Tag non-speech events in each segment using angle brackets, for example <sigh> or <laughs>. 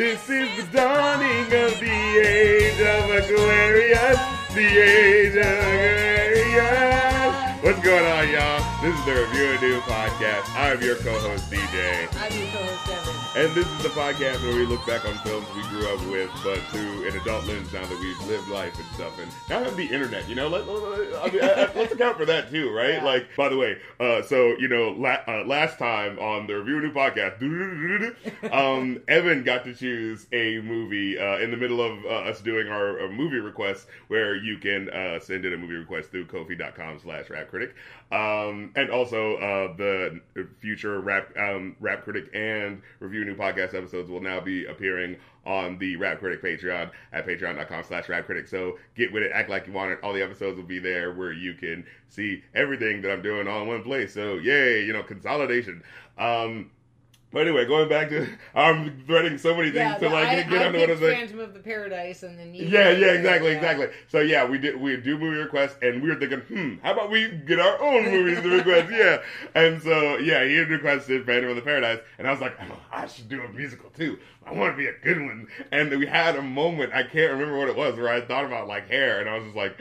This is the dawning of the age of Aquarius. The age of Aquarius. What's going on, y'all? This is the Review a New podcast. I'm your co-host DJ. I'm your co-host Evan. And this is the podcast where we look back on films we grew up with, but through an adult lens now that we've lived life and stuff. And now have the internet, you know, let, let, I I, I, let's account for that too, right? Yeah. Like, by the way, uh, so, you know, la- uh, last time on the Review New podcast, <laughs> um, Evan got to choose a movie uh, in the middle of uh, us doing our uh, movie requests where you can uh, send in a movie request through kofi.com slash rap critic. Um, and also uh, future rap um, rap critic and review new podcast episodes will now be appearing on the Rap Critic Patreon at patreon.com slash rap critic. So get with it, act like you want it. All the episodes will be there where you can see everything that I'm doing all in one place. So yay, you know, consolidation. Um, but anyway, going back to I'm threading so many things Yeah, to like I, get, I onto what I'm. Phantom of the Paradise, and. Yeah, yeah, exactly, Yeah. exactly. So yeah, we did we do movie requests, and we were thinking, hmm, how about we get our own movies to request? <laughs> Yeah, and so yeah, he had requested Phantom of the Paradise, and I was like, oh, I should do a musical too. I want to be a good one. And we had a moment, I can't remember what it was, where I thought about like hair, and I was just like,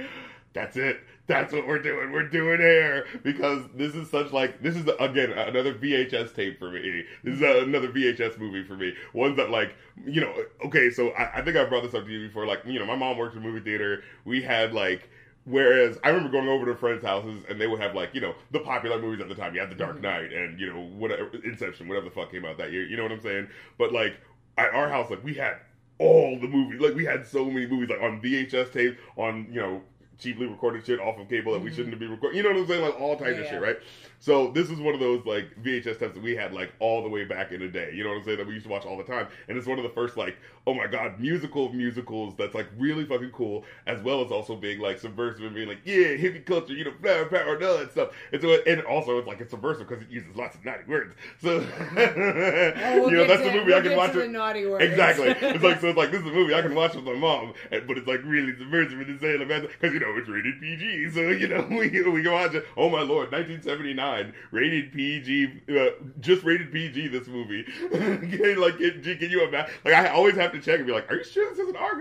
that's it. That's what we're doing. We're doing hair because this is such like this is again another VHS tape for me. This is another VHS movie for me. One that like you know okay. So I, I think I brought this up to you before. Like you know my mom worked in a movie theater. We had like Whereas I remember going over to friends' houses and they would have like you know the popular movies at the time. You had The Dark mm-hmm. Knight and you know whatever Inception, whatever the fuck came out that year. You know what I'm saying? But like at our house, like we had all the movies. Like we had so many movies like on VHS tape, on you know cheaply recorded shit off of cable that we Mhm. shouldn't be recording. You know what I'm saying? Like all types of shit, right? So this is one of those like VHS tapes that we had like all the way back in the day. You know what I'm saying? That we used to watch all the time. And it's one of the first like, oh my god, musical of musicals that's like really fucking cool, as well as also being like subversive and being like, yeah, hippie culture, you know, flower power and all that stuff. And so and also it's like it's subversive because it uses lots of naughty words. So <laughs> Oh, we'll you know that's to- the movie we'll I can watch it. Naughty words. Exactly. It's like so. It's like this is a movie I can watch with my mom, and- but it's like really subversive and insane because you know it's rated PG. So you know <laughs> we we can watch it. Oh my lord, 1979, rated PG, uh, just rated PG. This movie. <laughs> Like, can, can you imagine? Like I always have to check and be like, are you sure this is an R?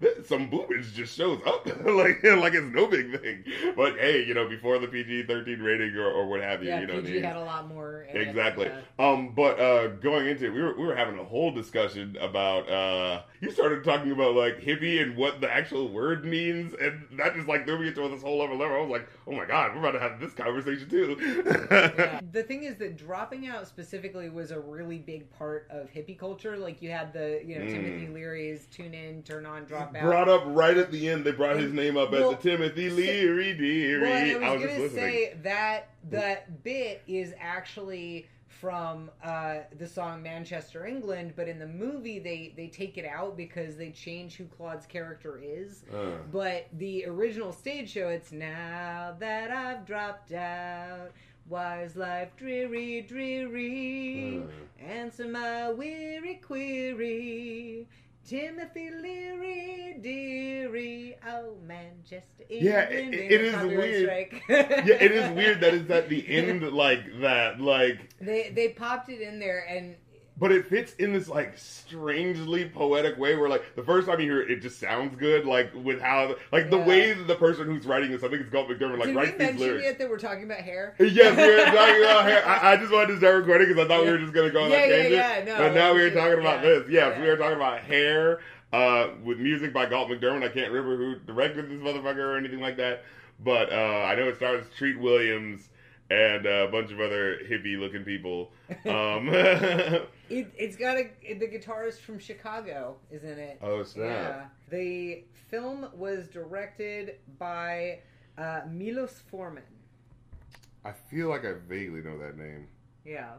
Because some boobage just shows up, <laughs> like like it's no big thing. But hey, you know before the PG-13 rating or, or what have you, Yeah, you know. PG had a lot more. Exactly. Um, but uh, going into it, we were we were having a whole discussion about. Uh, you started talking about like hippie and what the actual word means, and that just like threw me into this whole other level. I was like, oh my god, we're about to have this conversation too. Yeah. <laughs> The thing is that dropping out specifically was a really big part of hippie culture. Like you had the, you know, Mm. Timothy Leary's tune in, turn on, drop out. Brought up right at the end, they brought his name up Well, as the Timothy Leary Deary. Well, and I was, just gonna say that that bit is actually from uh, the song Manchester, England, but in the movie they they take it out because they change who Claude's character is. Uh, But the original stage show, it's now that I've dropped out. Why is life dreary, dreary? uh. Answer my weary query. Timothy Leary, dearie, oh Manchester, Yeah, England. it- it no weird. <laughs> yeah, it is weird that it's at the end like that, like. They they popped it in there, and But it fits in this like strangely poetic way where like the first time you hear it, it just sounds good. Like with how like the Yeah. way that the person who's writing this, I think it's Galt McDermott, like did we writes these mention lyrics. yet that we're talking about hair? <laughs> Yes, we were talking about <laughs> hair. I, I just wanted to start recording because I thought we were just going to go on Yeah, that yeah, tangent. yeah, no, but now we we were talking about yeah, this. Yes, yeah. we were talking about hair uh, with music by Galt McDermott. I can't remember who directed this motherfucker or anything like that. But uh, I know it stars Treat Williams and uh, a bunch of other hippie looking people. <laughs> Um, It, it's got a the guitarist from Chicago is in it. oh, snap. Yeah. The film was directed by uh, Milos Forman. I feel like I vaguely know that name. Yeah.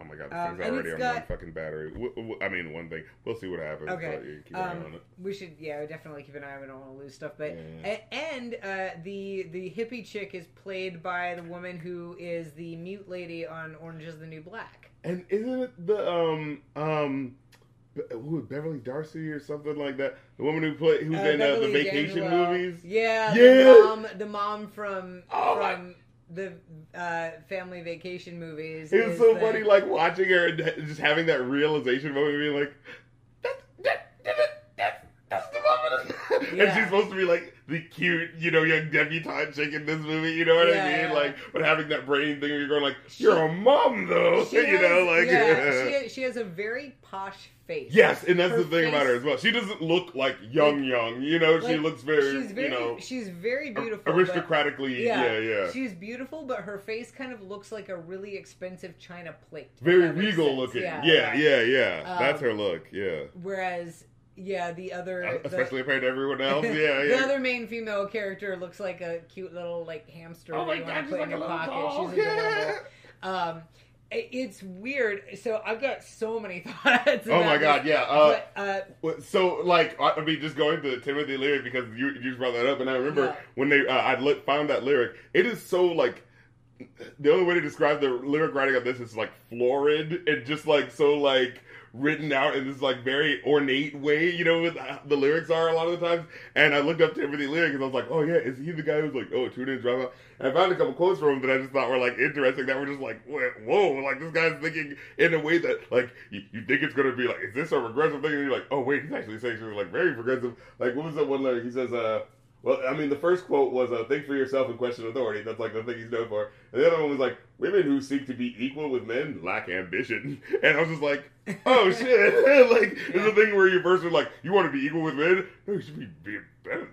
Oh my god, this Um, thing's already on got- one fucking battery. W- w- I mean, one thing. We'll see what happens. Okay. But keep an eye on Um, it. we should, yeah, definitely keep an eye. on it. We don't want to lose stuff, but Yeah. a- and uh, the the hippie chick is played by the woman who is the mute lady on Orange Is the New Black. And isn't it the um um who Beverly Darcy or something like that? The woman who played who's Uh, in uh, the vacation movies. Yeah, Yeah. The mom, the mom from Oh, my- from the uh, family vacation movies. It was so the- funny, like watching her and <laughs> just having that realization moment, being like, that, that's the moment. <laughs> and she's supposed to be like the cute, you know, young debutante chick in this movie. You know what Yeah, I mean? Like, but having that brain thing, where you're going like, you're a mom though. <laughs> She you know, has- like yeah, <laughs> she, has, she has a very posh face. Yes, and that's Her the thing about her as well. She doesn't look like young, young. You know, she looks very, she's very, you know, she's very beautiful. but- aristocratically. Yeah, yeah. She's beautiful, but her face kind of looks like a really expensive china plate. Very regal sense. looking. Yeah, Yeah, yeah, yeah. Um, That's her look. Yeah. Whereas, yeah, the other, the- Especially compared to everyone else. Yeah, <laughs> yeah. the other main female character looks like a cute little like hamster Oh my God, she's like a little pocket. doll. She's adorable. <laughs> Um, it's weird. So I've got so many <laughs> thoughts. Oh my god, this. yeah. Uh, but uh, So, like, I I mean, just going to Timothy Leary because you, you brought that up, and I remember Yeah. when they uh, I lit, found that lyric. It is so like the only way to describe the lyric writing of this is like florid and just like so like written out in this like very ornate way. You know, with uh, the lyrics are a lot of the times. And I looked up Timothy Leary because I was like, oh yeah, is he the guy who's like, oh, tune in drama? And I found a couple quotes from him that I just thought were like interesting. That were just like, whoa, like this guy's thinking in a way that like you, you think it's gonna be like, is this a regressive thing? And you're like, oh wait, he's actually saying something like very progressive. Like what was that one lyric? He says, uh. Well, I mean, the first quote was uh, "Think for yourself and question authority." That's like the thing he's known for. And the other one was like, "Women who seek to be equal with men lack ambition." <laughs> And I was just like, "Oh <laughs> shit!" <laughs> like it's a thing where you first are like, "You want to be equal with men? No, you should be, be better."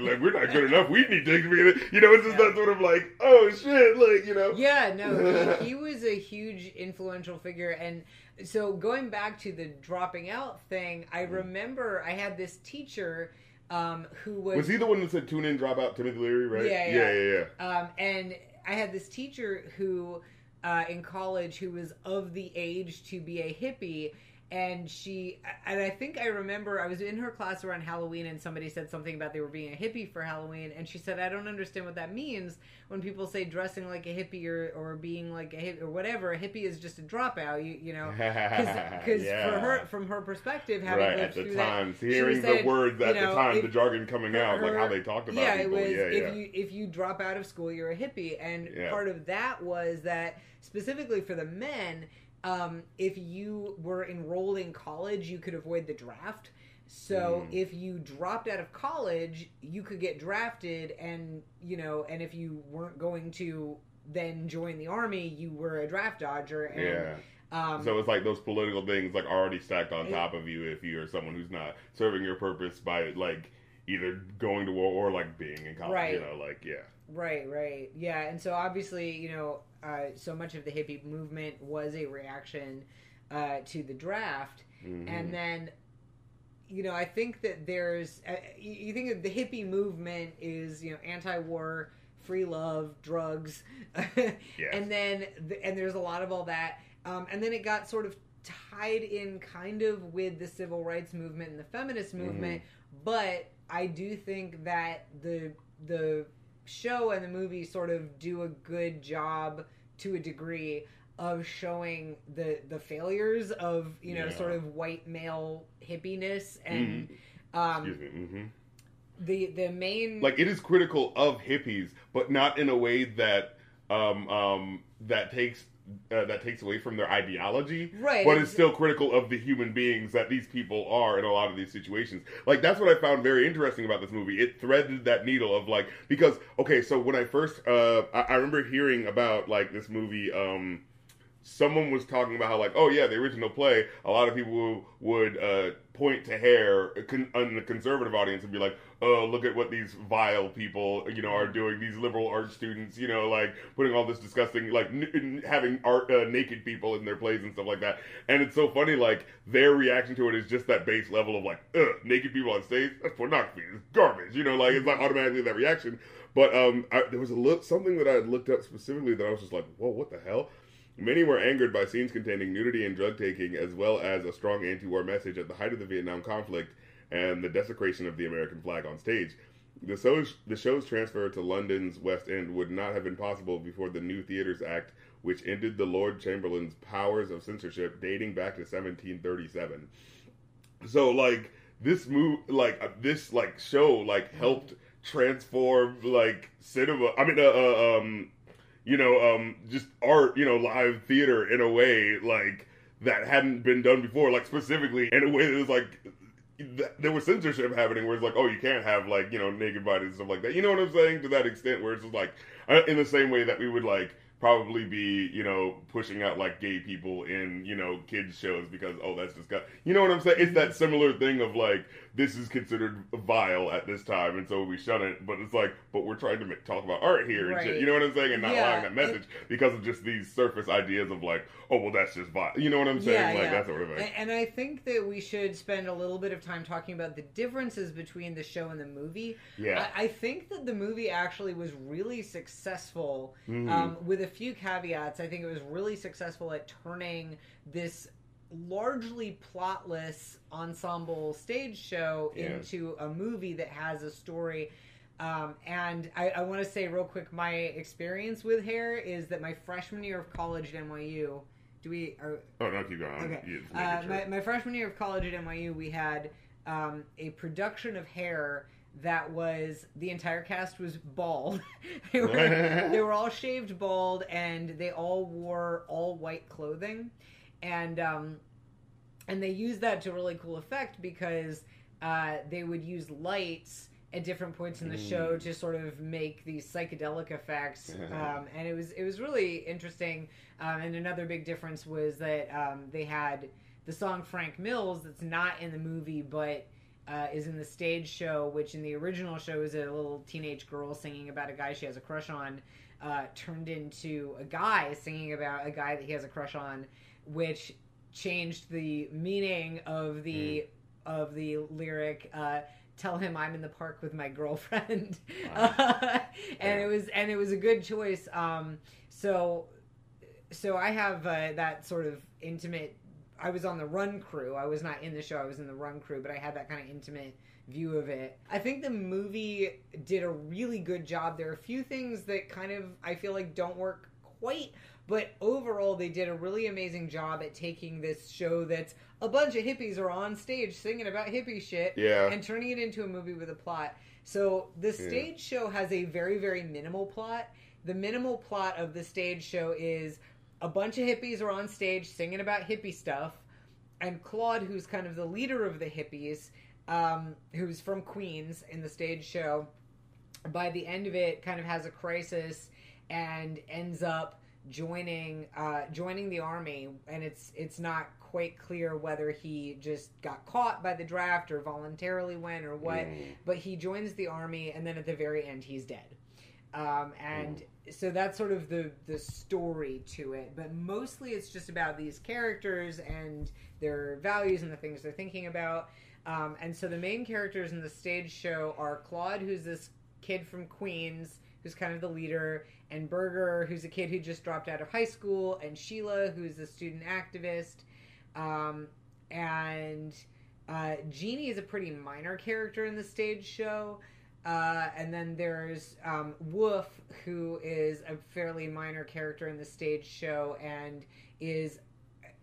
Like we're not good enough. We need to be. You know, it's just Yeah. that sort of like, "Oh shit!" Like you know. Yeah, no, he, he was a huge influential figure. And so going back to the dropping out thing, I Mm-hmm. remember I had this teacher um, who was. Was he the one that said "tune in, drop out"? Timothy Leary, right? Yeah, yeah, yeah. yeah. yeah. Um, and I had this teacher who, uh, in college, who was of the age to be a hippie. And she, and I think I remember I was in her class around Halloween and somebody said something about they were being a hippie for Halloween. And she said, I don't understand what that means when people say dressing like a hippie or, or being like a hippie or whatever. A hippie is just a dropout, you, you know. Because <laughs> Yeah. for her, from her perspective, having right lived at the time, that, hearing said, the words at you know, the time, if- the jargon coming out, like how they talked about yeah, people. it was yeah, if yeah. you if you drop out of school, you're a hippie, and part of that was that specifically for the men, um, if you were enrolled in college, you could avoid the draft. So Mm. if you dropped out of college, you could get drafted, and you know, and if you weren't going to then join the army, you were a draft dodger. And, yeah. Um, So it's like those political things like already stacked on It- top of you if you're someone who's not serving your purpose by like either going to war or like being in college. Right. You know, like yeah. Right, right. Yeah, and so obviously, you know, uh, so much of the hippie movement was a reaction uh, to the draft. Mhm. And then, you know, I think that there's, uh, you think that the hippie movement is, you know, anti war, free love, drugs. <laughs> Yes. And then, th- and there's a lot of all that. Um, and then it got sort of tied in kind of with the civil rights movement and the feminist movement. But I do think that the, the, show and the movie sort of do a good job to a degree of showing the the failures of you know Yeah. sort of white male hippiness and Mm-hmm. um Excuse me. hmm the the main Like it is critical of hippies, but not in a way that um um that takes uh, that takes away from their ideology. right but it's- still critical of the human beings that these people are in a lot of these situations. Like that's what I found very interesting about this movie. It threaded that needle of like because okay, so when I first uh I, I remember hearing about like this movie um someone was talking about how like oh yeah the original play a lot of people would uh point to hair on the conservative audience and be like oh look at what these vile people you know are doing these liberal art students you know like putting all this disgusting like n- having art uh, naked people in their plays and stuff like that. And it's so funny like their reaction to it is just that base level of like Ugh, naked people on stage? That's pornography it's garbage you know like it's not automatically that reaction. But um I, there was a look something that i had looked up specifically that i was just like whoa what the hell Many were angered by scenes containing nudity and drug taking, as well as a strong anti war message at the height of the Vietnam conflict and the desecration of the American flag on stage. The show's, the show's transfer to London's West End would not have been possible before the New Theatres Act, which ended the Lord Chamberlain's powers of censorship dating back to 1737. So, like, this move, like, uh, this, like, show, like, helped transform, like, cinema. I mean, uh, uh, um, you know, um, just art, you know, live theater in a way like that hadn't been done before, like specifically in a way that was like th- there was censorship happening where it's like, oh, you can't have like you know naked bodies and stuff like that. You know what I'm saying? To that extent, where it's just like uh, in the same way that we would like probably be you know pushing out like gay people in you know kids shows because oh that's just got you know what I'm saying? It's that similar thing of like this is considered vile at this time, and so we shun it. But it's like, but we're trying to make, talk about art here, and shit, you know what I'm saying, and not Yeah, allowing that message because of just these surface ideas of like, oh well, that's just vile. You know what I'm saying? like that sort of thing. And, and I think that we should spend a little bit of time talking about the differences between the show and the movie. Yeah. I, I think that the movie actually was really successful Mhm. um, with a few caveats. I think it was really successful at turning this largely plotless ensemble stage show Yeah. into a movie that has a story. Um, and I, I want to say real quick, my experience with Hair is that my freshman year of college at NYU. Do we? Are, oh no, keep going. Okay. Uh, sure. my, my freshman year of college at NYU, we had um, a production of Hair that was the entire cast was bald. <laughs> they, were, <laughs> they were all shaved bald, and they all wore all white clothing, and um, and they used that to really cool effect because uh, they would use lights at different points in the Mm. show to sort of make these psychedelic effects, <laughs> um, and it was it was really interesting. Um, and another big difference was that um, they had the song Frank Mills that's not in the movie, but uh, is in the stage show, which in the original show is a little teenage girl singing about a guy she has a crush on, uh, turned into a guy singing about a guy that he has a crush on, which changed the meaning of the of the lyric. Uh, Tell him I'm in the park with my girlfriend, <laughs> and Yeah. it was and it was a good choice. Um, so so I have uh, that sort of intimate. I was on the run crew. I was not in the show. I was in the run crew, but I had that kind of intimate view of it. I think the movie did a really good job. There are a few things that kind of I feel like don't work quite, but overall they did a really amazing job at taking this show that's a bunch of hippies are on stage singing about hippie shit yeah. and turning it into a movie with a plot. So the stage show has a very very minimal plot. The minimal plot of the stage show is a bunch of hippies are on stage singing about hippie stuff, and Claude, who's kind of the leader of the hippies, um, who's from Queens in the stage show, by the end of it, kind of has a crisis and ends up joining uh, joining the army, and it's it's not quite clear whether he just got caught by the draft or voluntarily went or what. Mm. But he joins the army, and then at the very end, he's dead. Um, and so that's sort of the the story to it. But mostly, it's just about these characters and their values and the things they're thinking about. Um, and so the main characters in the stage show are Claude, who's this kid from Queens, who's kind of the leader, and Berger, who's a kid who just dropped out of high school, and Sheila, who's a student activist. Um, and uh, Jeannie is a pretty minor character in the stage show. Uh, and then there's um, Wolf, who is a fairly minor character in the stage show and is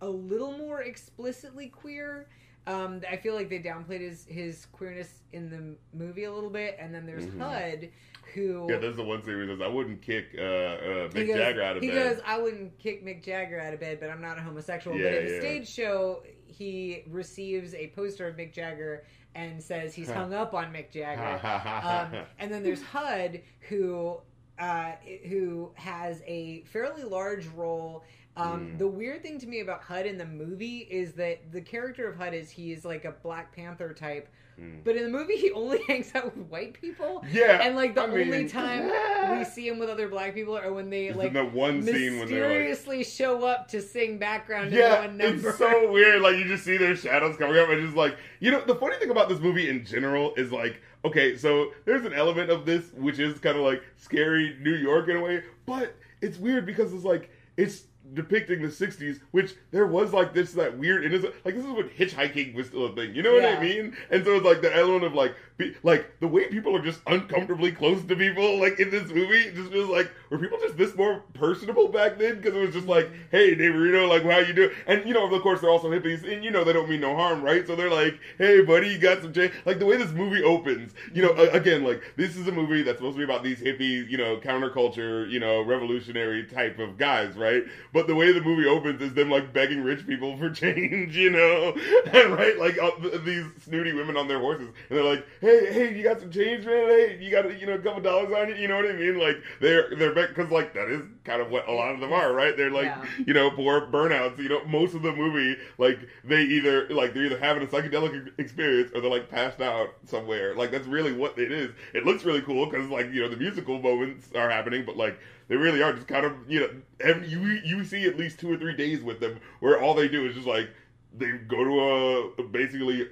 a little more explicitly queer. Um, I feel like they downplayed his, his queerness in the movie a little bit. And then there's Mhm. HUD, who. Yeah, there's the one where he says, "I wouldn't kick uh, uh, Mick goes- Jagger out of he bed." goes, I wouldn't kick Mick Jagger out of bed, but I'm not a homosexual. Yeah, but in the yeah. stage show, he receives a poster of Mick Jagger and says he's hung up on Mick Jagger. um, and then there's HUD, who uh, who has a fairly large role. Um, Mm. The weird thing to me about HUD in the movie is that the character of HUD is he's like a Black Panther type, Mm. but in the movie <laughs> he only hangs out with white people. yeah, And like the I mean- only <laughs> time we see him with other black people are when they like that one scene when like, mysteriously show up to sing background Yeah, it's so <laughs> weird. Like you just see their shadows coming up, and just like you know, the funny thing about this movie in general is like, okay, so there's an element of this which is kind of like scary New York in a way, but it's weird because it's like it's depicting the 60s which there was like this that weird innocent like this is when hitchhiking was still a thing you know what i mean? And so it's like the element of like be, like the way people are just uncomfortably close to people like in this movie just feels like were people just this more personable back then? Because it was just like hey neighborino like how you do and you know of course they're also hippies and you know they don't mean no harm right? So they're like hey buddy you got some change. Like the way this movie opens you know again like this is a movie that's supposed to be about these hippie you know counterculture you know revolutionary type of guys right? But the way the movie opens is them like begging rich people for <laughs> change, you know, and <laughs> right? Like uh, th- these snooty women on their horses, and they're like, hey, hey, you got some change, man? Hey, you got you know a couple dollars on you, you know what I mean? Like they're they're because like that is kind of what a lot of them are, right? They're like Yeah. you know poor burnouts, you know. Most of the movie like they either like they're either having a psychedelic experience or they're like passed out somewhere. Like that's really what it is. It looks really cool because like you know the musical moments are happening, but like they really are just kind of you know every, you you see at least two or three days with them where all they do is just like they go to a basically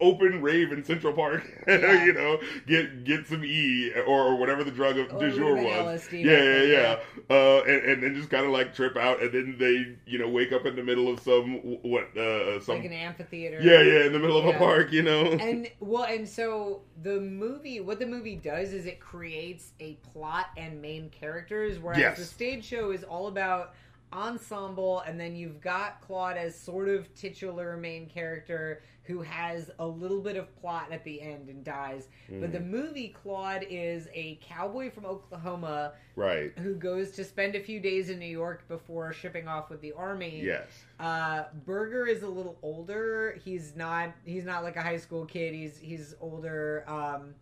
open rave in Central Park, <laughs> Yeah. you know, get get some E or, or whatever the drug of du jour was. LSD, yeah, yeah, yeah. Uh, and, and then just kind of like trip out, and then they you know wake up in the middle of some what uh some like an amphitheater. yeah yeah in the middle of a park, you know. <laughs> and well and so the movie what the movie does is it creates a plot and main characters whereas Yes. the stage show is all about ensemble and then you've got claude as sort of titular main character who has a little bit of plot at the end and dies but Mm. the movie claude is a cowboy from oklahoma right. who goes to spend a few days in new york before shipping off with the army Yes. uh, Burger is a little older. He's not. He's not like a high school kid. He's he's older. Um,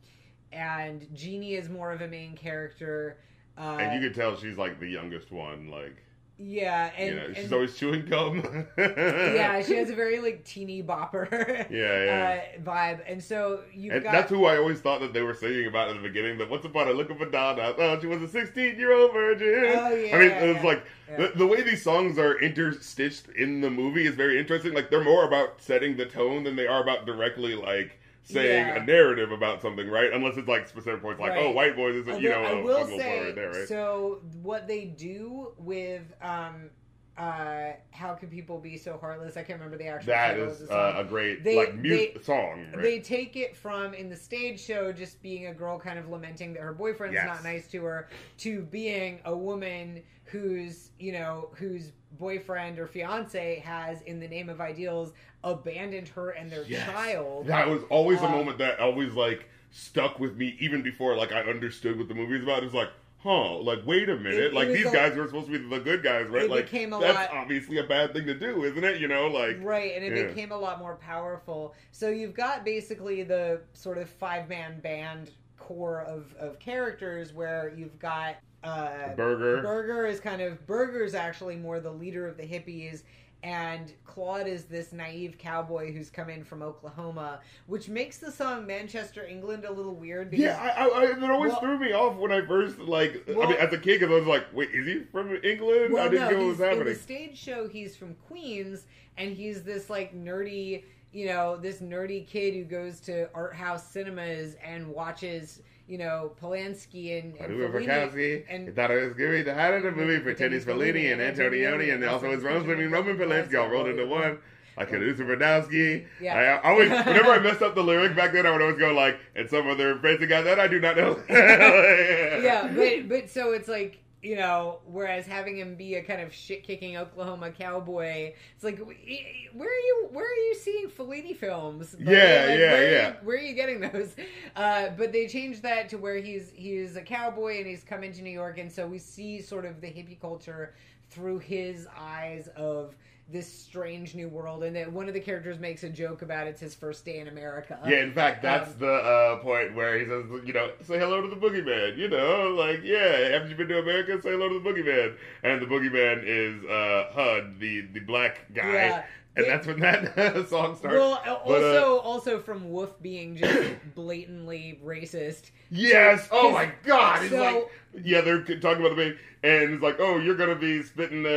and Jeannie is more of a main character. Uh, and you can tell she's like the youngest one, like yeah, and, you know, she's always chewing gum. <laughs> yeah, she has a very like teeny bopper. <laughs> Yeah, yeah. Uh, vibe, and so you've got that's who I always thought that they were singing about in the beginning. That once upon a look of Madonna, oh, she was a 16 year old virgin. Oh, yeah. I mean, yeah, it yeah. like Yeah. the, the way these songs are interstitched in the movie is very interesting. Like they're more about setting the tone than they are about directly like saying Yeah. a narrative about something, right? Unless it's like specific points, like Right. oh, white boys is you know I a will Uncle say, right there, right? so what they do with um, uh, how can people be so heartless? I can't remember the actual that title is of the song. uh, a great They- like mute they- song. Right? They take it from in the stage show just being a girl kind of lamenting that her boyfriend's Yes. not nice to her to being a woman whose, you know, whose boyfriend or fiance has in the name of ideals abandoned her and their Yes. child. That was always a Um, moment that always like stuck with me, even before like I understood what the movie is about. It's like, huh, like wait a minute, It- it like was these a- guys were supposed to be the good guys, right? It like became a that's lot- obviously a bad thing to do, isn't it? You know, like Right, and it Yeah. became a lot more powerful. So you've got basically the sort of five man band core of, of characters where you've got uh, Burger. Burger is kind of Burger's actually more the leader of the hippies, and Claude is this naive cowboy who's come in from Oklahoma, which makes the song Manchester, England a little weird. Because, Yeah, I, I, it always Well- threw me off when I first like. I mean, as a kid, because I was like, "Wait, is he from England?" I didn't no, know what was in the stage show he's from Queens, and he's this like nerdy, you know, this nerdy kid who goes to art house cinemas and watches, you know, Polanski and, and Fellini. And- thought it was good. The heart of the movie for Tennis Fellini and Antonioni, and also his Rose and Roman Polanski all rolled into one. Like Caruso Brodowski. Yeah. I, I always, <laughs> whenever I messed up the lyric back then, I would always go like, and some other fancy guy that I do not know. <laughs> yeah, but but so it's like you know, whereas having him be a kind of shit kicking Oklahoma cowboy, it's like where are you where are you seeing Fellini films? Like, Yeah, yeah, where Are yeah. you, where are you getting those? <laughs> Uh, but they changed that to where he's he's a cowboy and he's come into New York, and so we see sort of the hippie culture through his eyes of this strange new world and that one of the characters makes a joke about it's his first day in America. Yeah, in fact, that's Um, the uh, point where he says, you know, say hello to the boogeyman. You know, like, yeah, haven't you been to America? Say hello to the boogeyman. And the boogeyman is uh, Hud, the, the black guy. Yeah. And that's when <laughs> that song starts. Well, But, uh, also also from Wolf being just <coughs> blatantly racist. Yes. Oh my God. He's so- like, yeah, they're talking about the baby, and it's like, oh, you're gonna be spitting. Uh,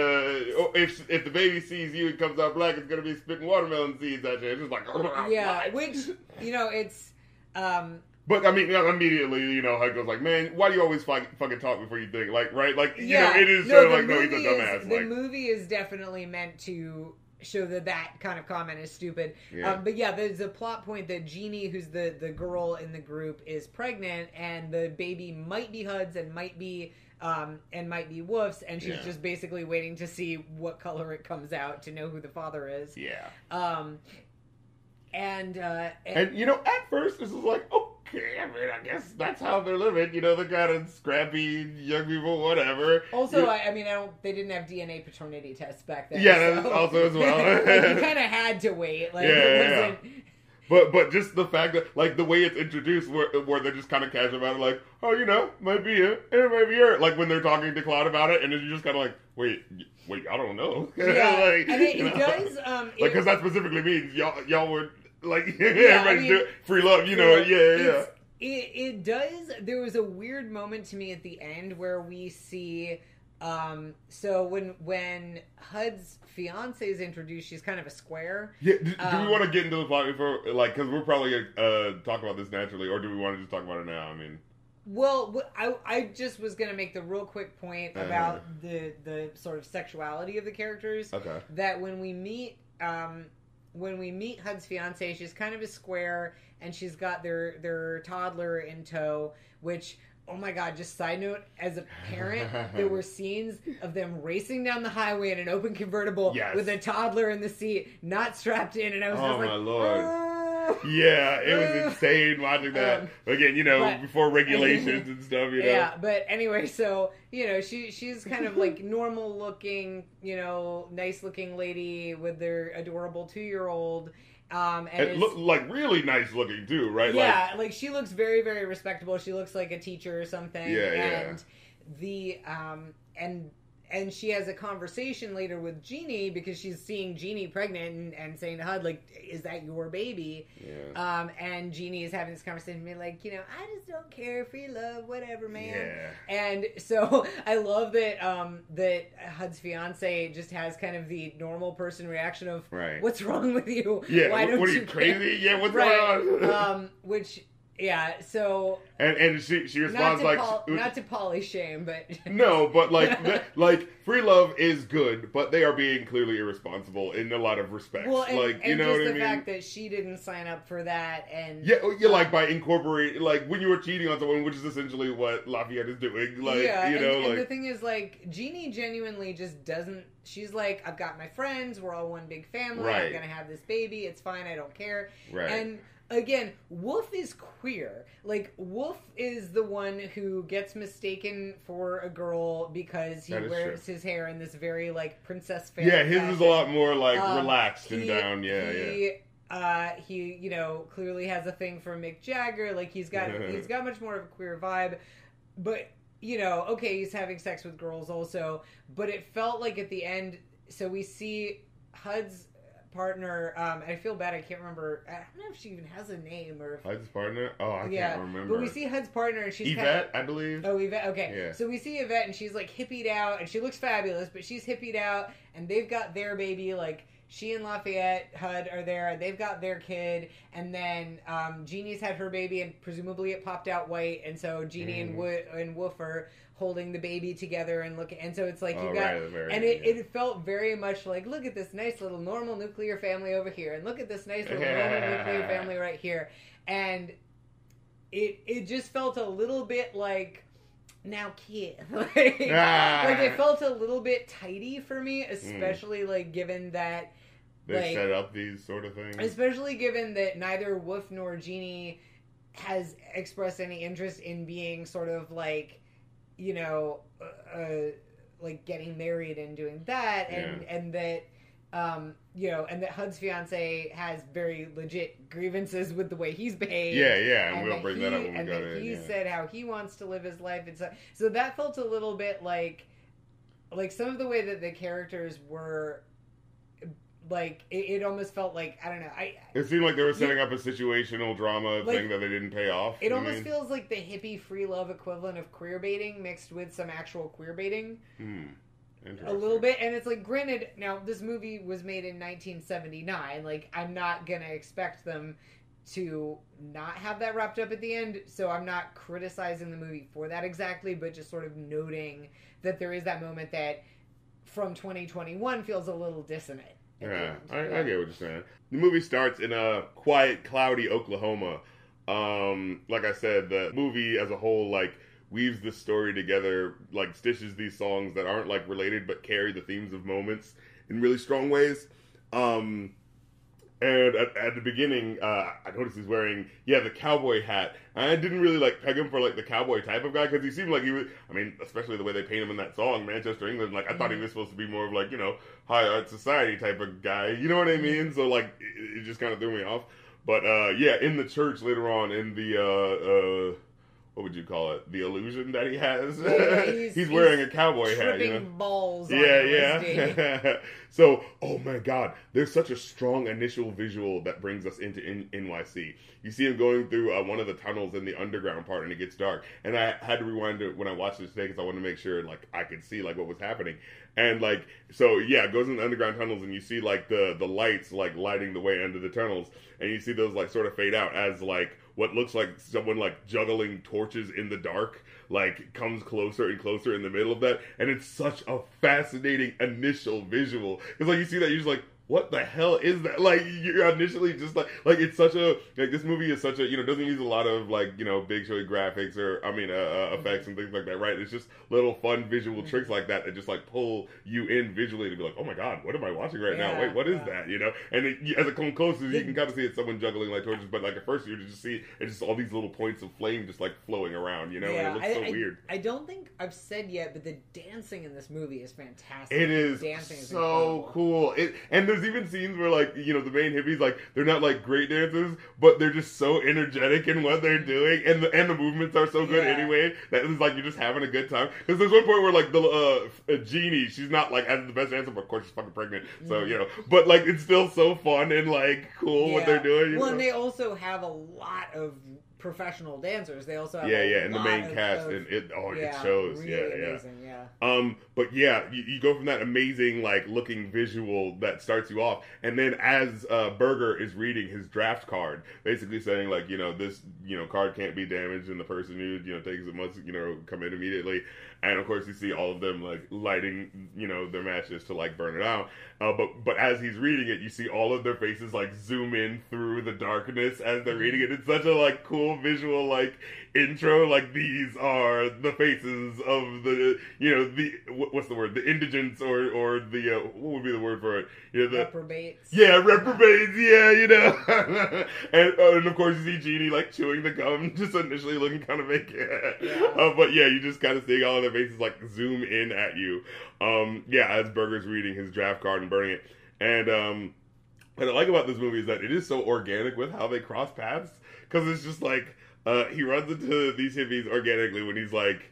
oh, if if the baby sees you and comes out black, it's gonna be spitting watermelon seeds at you. It's just like, <laughs> Yeah, what? which you know it's um But I mean, immediately, you know, Hud goes like, "Man, why do you always fuck, fucking talk before you think?" Like, right? Like, you yeah know, it is no, sort of like, no, he's a dumbass. Is, the movie is definitely meant to show that that kind of comment is stupid. Yeah. Um, but yeah, there's a plot point that Jeannie, who's the the girl in the group, is pregnant, and the baby might be Hud's and might be. Um, and might be Wolf's, and she's Yeah. just basically waiting to see what color it comes out to know who the father is. yeah. Um, and uh, And you know, at first, this is like, okay, I mean, I guess that's how they're living. You know, the kind of scrappy young people, whatever. Also, I, I mean, I don't. They didn't have DNA paternity tests back then. Yeah, so- that's also as well. <laughs> like, you kind of <laughs> had to wait. Like, Yeah, yeah. But but just the fact that like the way it's introduced, where where they're just kind of casual about it, like oh you know might be it, it might be her. Like when they're talking to Claude about it, and then you're just kind of like wait wait I don't know. <laughs> Yeah, like, and it, it does. Um, like because that specifically means y'all y'all were like <laughs> I everybody's mean, free love, you know? Yeah, yeah, yeah. It, it does. There was a weird moment to me at the end where we see. Um, so when when Hud's fiance is introduced, she's kind of a square. Yeah, do, do Um, we want to get into the plot before, like, because we're probably gonna uh, talk about this naturally, or do we want to just talk about it now? I mean, Well, I, I just was going to make the real quick point Uh-huh. about the the sort of sexuality of the characters. okay, That when we meet, um, when we meet Hud's fiance, she's kind of a square, and she's got their their toddler in tow. Which, oh my god! Just side note, as a parent, there were <laughs> scenes of them racing down the highway in an open convertible Yes. with a toddler in the seat, not strapped in, and I was Oh, just like, Oh my Lord. "Oh." Yeah, it was insane watching that. um, Again, you know, but- before regulations and stuff, you know. Yeah, but anyway, so you know, she she's kind of like <laughs> normal looking, you know, nice looking lady with their adorable two year old. Um, and And is- look like really nice looking too, right? yeah, like, she looks very very respectable. She looks like a teacher or something. Yeah, yeah. and the um and and she has a conversation later with Jeannie because she's seeing Jeannie pregnant and, and saying to Hud like, "Is that your baby?" Yeah. Um, and Jeannie is having this conversation with me like, you know, I just don't care, free love, whatever, man. yeah. And so <laughs> I love that um, that Hud's fiance just has kind of the normal person reaction of Right. "What's wrong with you? Yeah. Why don't what are you you care?" crazy? Yeah. What's right? on? <laughs> um, which yeah. So and and she she responds like pol- not to poly shame, but <laughs> no, but like <laughs> th- like free love is good, but they are being clearly irresponsible in a lot of respects. well, and, like you know just what I the mean? fact that she didn't sign up for that, and Yeah, oh, yeah, like um, by incorporating, like when you were cheating on someone, which is essentially what Lafayette is doing. Like, yeah, you and, know, and the thing is, like, Jeannie genuinely just doesn't. She's like, I've got my friends. We're all one big family. Right. I'm gonna have this baby. It's fine. I don't care. right. And again, Wolf is queer. Like, Wolf is the one who gets mistaken for a girl because he wears true. his hair in this very like princess fair. yeah, his is a lot more like Um, relaxed and down. Yeah, yeah. he, Uh, he, you know, clearly has a thing for Mick Jagger. Like he's got, <laughs> he's got much more of a queer vibe. But you know, okay, he's having sex with girls also. But it felt like at the end, so we see Hud's partner. Um, I feel bad. I can't remember. I don't know if she even has a name or. If, Hud's partner? Oh, I yeah, can't remember. but we see Hud's partner, and she's Yvette, I believe. Oh, Yvette. Okay. Yeah. So we see Yvette, and she's like hippied out, and she looks fabulous, but she's hippied out, and they've got their baby. Like she and Lafayette Hud are there. They've got their kid, and then um, Jeannie's had her baby, and presumably it popped out white, and so Jeannie and Mhm. Wood and Woof are holding the baby together and looking, and so it's like you oh, got. right, very And it, yeah. it felt very much like, look at this nice little normal nuclear family over here, and look at this nice little normal <laughs> nuclear family right here. And it it just felt a little bit like now kid <laughs> like, Ah. like it felt a little bit tidy for me especially like given that they like- set up these sort of things. especially given that neither Woof nor Genie has expressed any interest in being sort of like you know uh, uh, like getting married and doing that and and that um you know and that Hud's fiance has very legit grievances with the way he's behaved yeah, yeah, and, and we'll bring he, that up when we and go that to he. Yeah. said how he wants to live his life and so so that felt a little bit like like some of the way that the characters were like it, it almost felt like I don't know I It seemed like they were setting up a situational drama Like, thing that they didn't pay off. it almost mean? feels like the hippie free love equivalent of queer baiting mixed with some actual queer baiting Hmm. a little bit and it's like granted now this movie was made in 1979 like i'm not gonna expect them to not have that wrapped up at the end so i'm not criticizing the movie for that exactly but just sort of noting that there is that moment that from 2021 feels a little dissonant Yeah. I, I get what you're saying. The movie starts in a quiet, cloudy Oklahoma. Um, like I said, the movie as a whole, like, weaves this story together, like, stitches these songs that aren't, like, related but carry the themes of moments in really strong ways. Um, and at, at the beginning, uh, I noticed he's wearing yeah the cowboy hat. I didn't really like peg him for like the cowboy type of guy because he seemed like he was. I mean, especially the way they paint him in that song, Manchester, England. Like I thought he was supposed to be more of like you know high art society type of guy. You know what I mean? So like it, it just kind of threw me off. But uh, yeah, in the church later on in the. Uh, uh, what would you call it? The illusion that he has. Yeah, <laughs> he's, he's- wearing he's a cowboy hat. You know? Balls. on Yeah, yeah. <laughs> so, oh my God, there's such a strong initial visual that brings us into N- NYC. You see him going through uh, one of the tunnels in the underground part, and it gets dark. And I had to rewind it when I watched it today because I wanted to make sure like I could see like what was happening. And like, so yeah, it goes in the underground tunnels, and you see like the the lights like lighting the way under the tunnels, and you see those like sort of fade out as like what looks like someone like juggling torches in the dark like comes closer and closer in the middle of that. And it's such a fascinating initial visual. Because like you see that you're just like what the hell is that? Like you're initially just like like it's such a like this movie is such a you know doesn't use a lot of like you know big showy graphics or i mean uh, uh, effects and things like that right? It's just little fun visual tricks like that that just like pull you in visually to be like oh my god what am i watching right now? Wait what is yeah. that? You know? And it, as it comes closer you can kind of see it's someone juggling like torches but like at first you just see it's just all these little points of flame just like flowing around you know? And it looks I, so I- weird. I don't think I've said yet, but the dancing in this movie is fantastic. It is dancing is so cool. It, and there's even scenes where like you know the main hippies like they're not like great dancers, but they're just so energetic in what they're doing, and the and the movements are so good Yeah. anyway that it's like you're just having a good time. Because there's one point where like the uh, genie, she's not like as the best dancer, but of course she's fucking pregnant, so Mhm. you know. But like it's still so fun and like cool what they're doing. Well, know? and they also have a lot of professional dancers. They also have yeah, yeah, and the main cast and it oh it shows really yeah yeah. amazing, yeah. Um, but yeah, you, you go from that amazing like looking visual that starts you off, and then as uh, Berger is reading his draft card, basically saying like you know this you know card can't be damaged, and the person who you know takes it must you know come in immediately, and of course you see all of them like lighting you know their matches to like burn it out. Uh, but but as he's reading it, you see all of their faces like zoom in through the darkness as they're reading it. It's such a like cool visual like intro. Like these are the faces of the you know the what's the word the indigents or or the uh, what would be the word for it? You know, the Reprobates. yeah, reprobates. Yeah, you know, <laughs> and, uh, and of course you see Genie like chewing the gum, <laughs> just initially looking kind of vacant. <laughs> Yeah. Uh, but yeah, you just kind of seeing all of their faces like zoom in at you. Um, yeah, as Berger's reading his draft card and burning it, and um, what I like about this movie is that it is so organic with how they cross paths because it's just like uh, he runs into these hippies organically when he's like,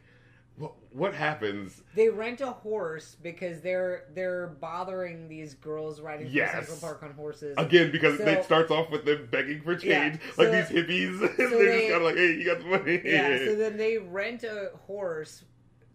"What? What happens?" They rent a horse because they're they're bothering these girls riding through Yes. Central Park on horses. Again, because So- it starts off with them begging for change, Yeah, like so- these hippies. <laughs> they're they- just kind of like, "Hey, you got the money." Yeah, so <laughs> then they rent a horse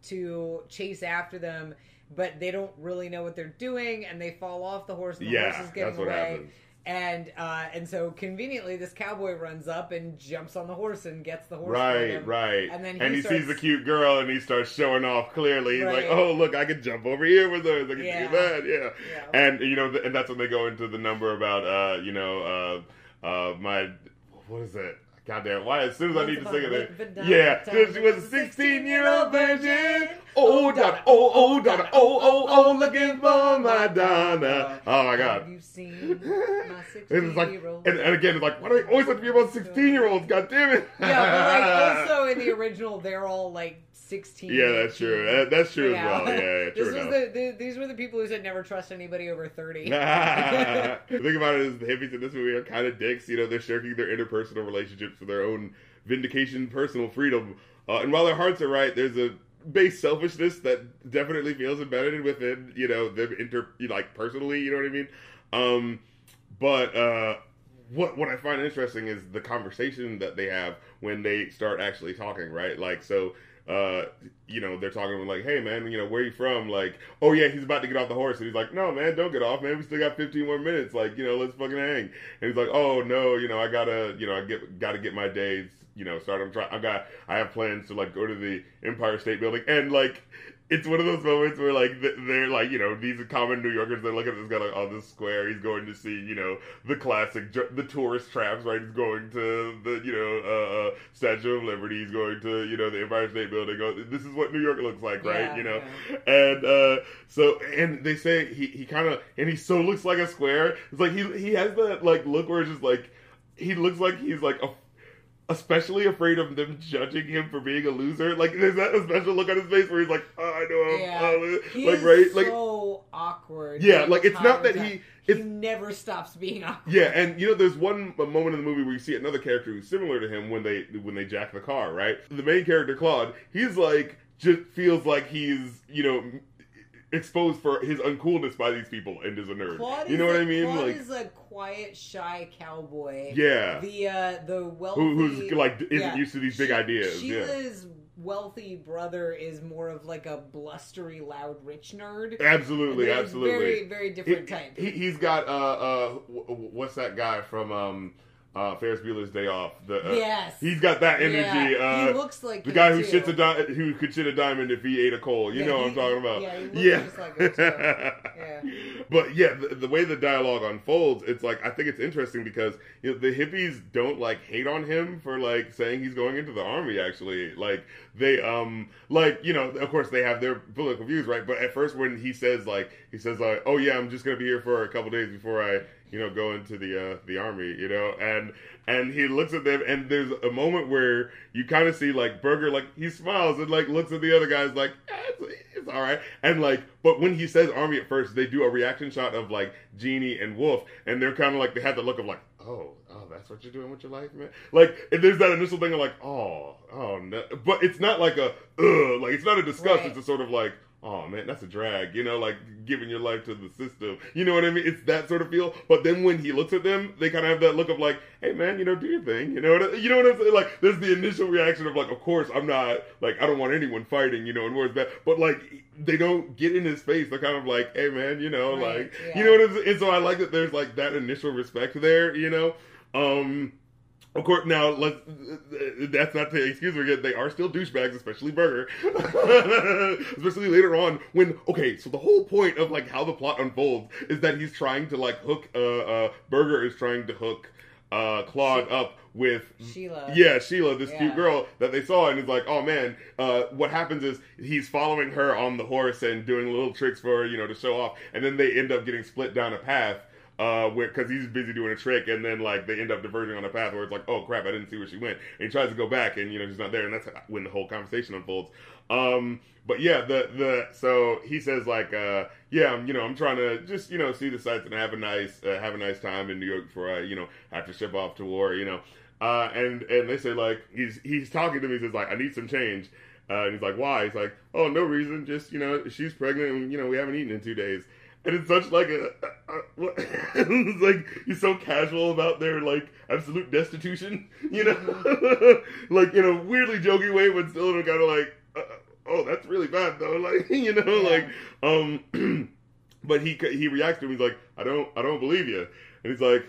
to chase after them, but they don't really know what they're doing, and they fall off the horse, and the Yeah, horse is getting that's what away. happens. And uh, and so conveniently, this cowboy runs up and jumps on the horse and gets the horse. Right, right. And then he and he starts- sees the cute girl and he starts showing off clearly. He's like, "Oh, look, I can jump over here with her. I can Yeah. do that." Yeah. Yeah. And you know, th- and that's when they go into the number about, uh, you know, uh, uh, my what is it? Goddamn! Why? As soon as I need to sing it, yeah, Time she was a 16-year-old virgin. Oh, oh Donna, oh, oh, Donna, oh, oh, oh, looking for my Donna. Oh, oh my God! Have you seen my <laughs> And it's like, 16-year-old? and, and again, it's like, why do I always have to be about sixteen-year-olds? God damn it! yeah, but like also <laughs> in the original, they're all like sixteen. Yeah, that's true. That, that's true Yeah. as well. Yeah, yeah <laughs> this true enough. the, the these were the people who said never trust anybody over thirty. <laughs> the thing about it is the hippies in this movie are kind of dicks. You know, they're shirking their interpersonal relationships for their own vindication, personal freedom. Uh, and while their hearts are right, there's a base selfishness that definitely feels embedded within you know them inter like personally. You know what I mean? Um, but uh, what what I find interesting is the conversation that they have when they start actually talking. Right? Like so. Uh, you know, they're talking like, "Hey, man, you know, where you from?" Like, "Oh yeah, he's about to get off the horse," and he's like, "No, man, don't get off, man. We still got 15 more minutes. Like, you know, let's fucking hang." And he's like, "Oh no, you know, I gotta, you know, I get gotta get my days, you know, start. I'm trying. I got, I have plans to like go to the Empire State Building, and like." It's one of those moments where like they're like you know these are common New Yorkers. They look at this guy like on oh, the square. He's going to see you know the classic the tourist traps. Right, he's going to the you know uh, uh, Statue of Liberty. He's going to you know the Empire State Building. This is what New York looks like, right? Yeah, you know, yeah. and uh, so and they say he he kind of and he so looks like a square. It's like he he has that like look where it's just like he looks like he's like a especially afraid of them judging him for being a loser. Like there's that special look on his face where he's like, oh, I know him. Yeah. He like right, like so awkward. Yeah, like it's not that he. He never stops being awkward. Yeah, and you know, there's one moment in the movie where you see another character who's similar to him when they when they jack the car. Right, the main character Claude, he's like just feels like he's you know exposed for his uncoolness by these people and is a nerd. Claude you know what I mean? Claude like, is a quiet, shy cowboy. Yeah. The uh, the wealthy Who, who's like isn't yeah. used to these big she, ideas. Sheila's yeah. wealthy brother is more of like a blustery, loud, rich nerd. Absolutely, absolutely. Very, very different he, type. He, has got uh uh what's that guy from um uh, Ferris Bueller's Day Off. The, uh, yes, he's got that energy. Yeah. he uh, looks like the guy who too. shits a di- who could shit a diamond if he ate a coal. You yeah, know he, what I'm talking about? Yeah, yeah. Like <laughs> yeah. But yeah, the, the, way the dialogue unfolds, it's like I think it's interesting because you know, the hippies don't like hate on him for like saying he's going into the army. Actually, like they um like you know of course they have their political views, right? But at first when he says like he says like oh yeah I'm just gonna be here for a couple days before I you know, go into the uh, the army, you know, and and he looks at them, and there's a moment where you kind of see like Berger, like he smiles and like looks at the other guys, like eh, it's, it's all right, and like, but when he says army at first, they do a reaction shot of like Jeannie and Wolf, and they're kind of like they have the look of like, oh, oh, that's what you're doing with your life, man. Like, there's that initial thing of like, oh, oh, no, but it's not like a, ugh, like it's not a disgust, right. it's a sort of like oh man, that's a drag, you know, like giving your life to the system. You know what I mean? It's that sort of feel. But then when he looks at them, they kind of have that look of like, hey man, you know, do your thing. You know what I, you know what I'm saying? Like there's the initial reaction of like, of course I'm not like I don't want anyone fighting, you know, and words bad. But like they don't get in his face. They're kind of like, hey man, you know, right, like yeah. you know what I'm saying? And so I like that there's like that initial respect there, you know. Um of course, now let's. That's not to excuse again. They are still douchebags, especially Berger, <laughs> especially later on, when okay, so the whole point of like how the plot unfolds is that he's trying to like hook. Uh, uh Berger is trying to hook uh Claude she- up with Sheila. Yeah, Sheila, this yeah. cute girl that they saw, and it's like, oh man, uh, what happens is he's following her on the horse and doing little tricks for her, you know, to show off, and then they end up getting split down a path uh, because he's busy doing a trick, and then like they end up diverging on a path where it's like, oh crap, I didn't see where she went, and he tries to go back, and you know she's not there, and that's when the whole conversation unfolds. Um, but yeah, the the so he says like, uh, yeah, I'm you know I'm trying to just you know see the sights and have a nice uh, have a nice time in New York before I you know have to ship off to war, you know. Uh, and and they say like he's he's talking to me. He says like I need some change. Uh, and he's like, why? He's like, oh, no reason. Just you know, she's pregnant, and you know, we haven't eaten in two days and it's such like a, a, a <laughs> it's like he's so casual about their like absolute destitution, <laughs> you know, <laughs> like in a weirdly jokey way, but still in a kind of like, uh, oh, that's really bad though, like you know, yeah. like um, <clears throat> but he he reacts to him. He's like, I don't I don't believe you, and he's like.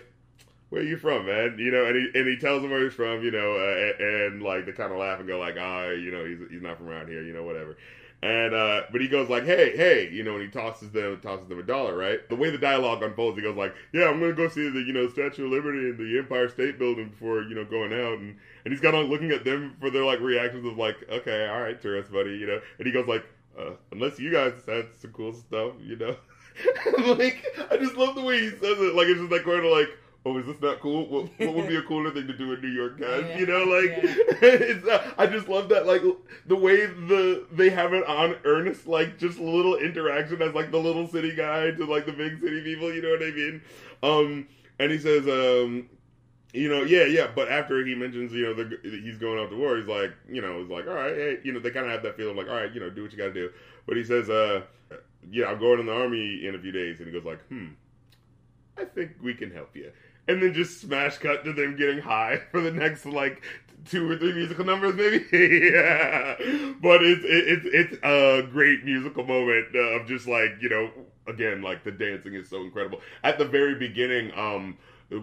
Where are you from, man? You know, and he and he tells him where he's from, you know, uh, and, and, like they kind of laugh and go like, ah, oh, you know, he's he's not from around here, you know, whatever. And uh, but he goes like, "Hey, hey," you know, and he tosses them tosses them a dollar, right? The way the dialogue unfolds, he goes like, "Yeah, I'm gonna go see the you know Statue of Liberty and the Empire State Building before you know going out," and and he's kind of looking at them for their like reactions of like, "Okay, all right, tourist buddy," you know, and he goes like, uh, "Unless you guys had some cool stuff, you know." <laughs> like I just love the way he says it. Like it's just like kind of like oh, is this not cool? What, what would be a cooler thing to do in New York, guys? Yeah, you know, like yeah. <laughs> it's. Uh, I just love that, like the way the they have it on earnest, like just little interaction as like the little city guy to like the big city people. You know what I mean? Um, and he says, um, you know, yeah, yeah. But after he mentions, you know, the, he's going off to war, he's like, you know, it's like, all right, hey, you know, they kind of have that feeling like, all right, you know, do what you got to do. But he says, uh, yeah, I'm going in the army in a few days, and he goes like, hmm, I think we can help you and then just smash cut to them getting high <laughs> for the next like two or three musical numbers, maybe. <laughs> yeah, but it's it's it's a great musical moment of just like you know, again, like the dancing is so incredible. At the very beginning, um,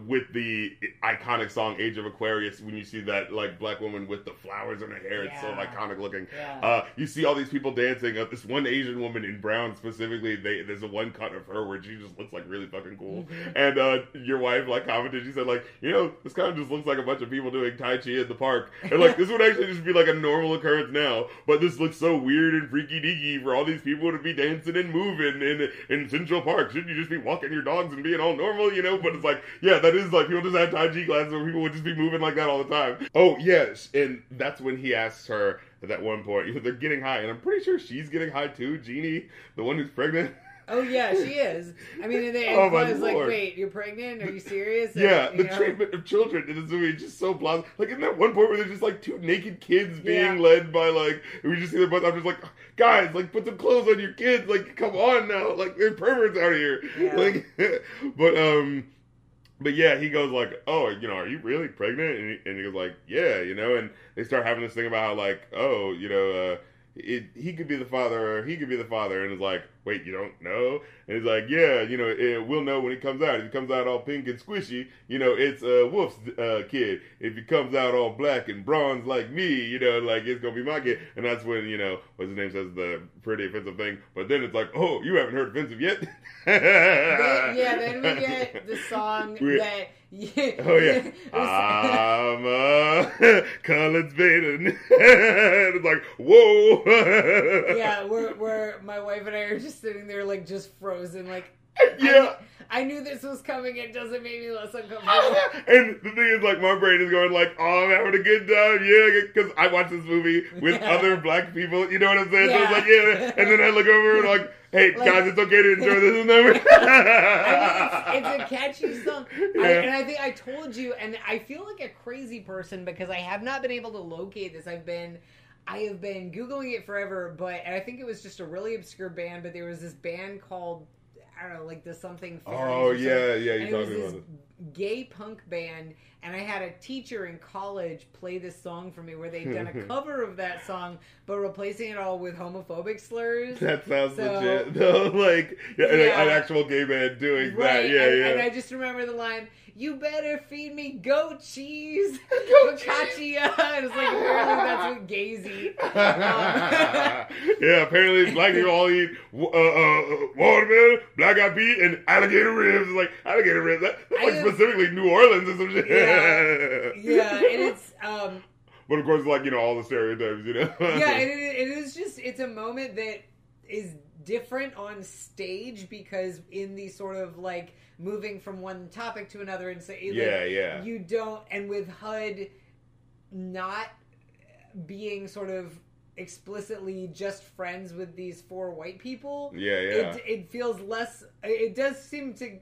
with the iconic song "Age of Aquarius," when you see that like black woman with the flowers in her hair, it's so iconic looking. Yeah. Uh, you see all these people dancing. Uh, this one Asian woman in brown specifically, they, there's a one cut of her where she just looks like really fucking cool. Mhm. And uh, your wife like commented, she said like, you know, this kind of just looks like a bunch of people doing tai chi in the park. And like this would actually just be like a normal occurrence now, but this looks so weird and freaky deaky for all these people to be dancing and moving in in Central Park. Shouldn't you just be walking your dogs and being all normal, you know? But it's like, yeah, that is like people just have tai chi classes where people would just be moving like that all the time. Oh yes, and that's when he asks her at that one point, You know, they're getting high, and I'm pretty sure she's getting high too, Jeannie, the one who's pregnant. Oh yeah, she is. I mean, and then <laughs> Oh, was like, "Wait, you're pregnant? Are you serious?" And, Yeah, you the know, treatment of children in this movie is just so blah. Like, in that one point where there's just like two naked kids being Yeah. led by like, we just see their butts. I'm just like, guys, like, put some clothes on your kids. Like, come on now. Like, they're perverts out here. Yeah. Like, <laughs> but um, but yeah, he goes like, oh, you know, are you really pregnant? And he, and he goes like, yeah, you know, and they start having this thing about how like, oh, you know, uh, it, he could be the father or he could be the father, and it's like, wait, you don't know? And he's like, yeah, you know, eh, we'll know when it comes out. If he comes out all pink and squishy, you know, it's uh, Wolf's uh, kid. If it comes out all black and bronze like me, you know, like it's gonna be my kid. And that's when you know what's his name says the pretty offensive thing. But then it's like, oh, you haven't heard offensive yet. Then, yeah, then we <laughs> get the song We- that. Yeah, <laughs> Oh yeah, <laughs> I'm uh, Colored Spade. it's like whoa. yeah, where where my wife and I are just sitting there like just frozen, like yeah. I knew this was coming. It doesn't make me less uncomfortable. <laughs> and the thing is, like, my brain is going like, "Oh, I'm having a good time, yeah," because I watched this movie with Yeah. other black people. You know what I'm saying? So Yeah. it's like, yeah, and then I look over and like, "Hey, Like- guys, it's okay to enjoy this number." <laughs> I mean, it's, it's a catchy song, I, and I think I told you, and I feel like a crazy person because I have not been able to locate this. I've been, I have been googling it forever, but I think it was just a really obscure band. But there was this band called I don't know, like the something. Oh yeah, yeah, you talking about it. gay punk band and i had a teacher in college play this song for me where they'd done a <laughs> cover of that song but replacing it all with homophobic slurs That sounds So- legit. <laughs> No, like yeah, an- Yeah. an actual gay man doing right that. Yeah, and, yeah. and i just remember the line you better feed me goat cheese <laughs> Goat focaccia and it's like apparently that's what gazy <laughs> yeah, apparently black people all eat uh, uh, watermelon, black eyed pea, and alligator ribs. It's like alligator ribs. That, that's like am- specifically New Orleans or some shit. <laughs> yeah and it's um But of course, like you know, all the stereotypes. You know. yeah, and it, it is just it's a moment that is different on stage because in the sort of like moving from one topic to another and say like, yeah, yeah. you don't and with HUD not being sort of explicitly just friends with these four white people yeah, yeah. it, it feels less it does seem to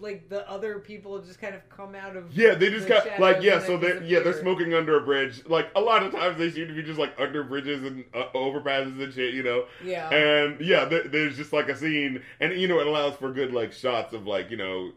like the other people just kind of come out of Yeah, they just got like yeah. So they yeah they're smoking under a bridge. Like a lot of times they seem to be just like under bridges and uh, overpasses and shit. You know. yeah And yeah, there, there's just like a scene, and you know, it allows for good like shots of like you know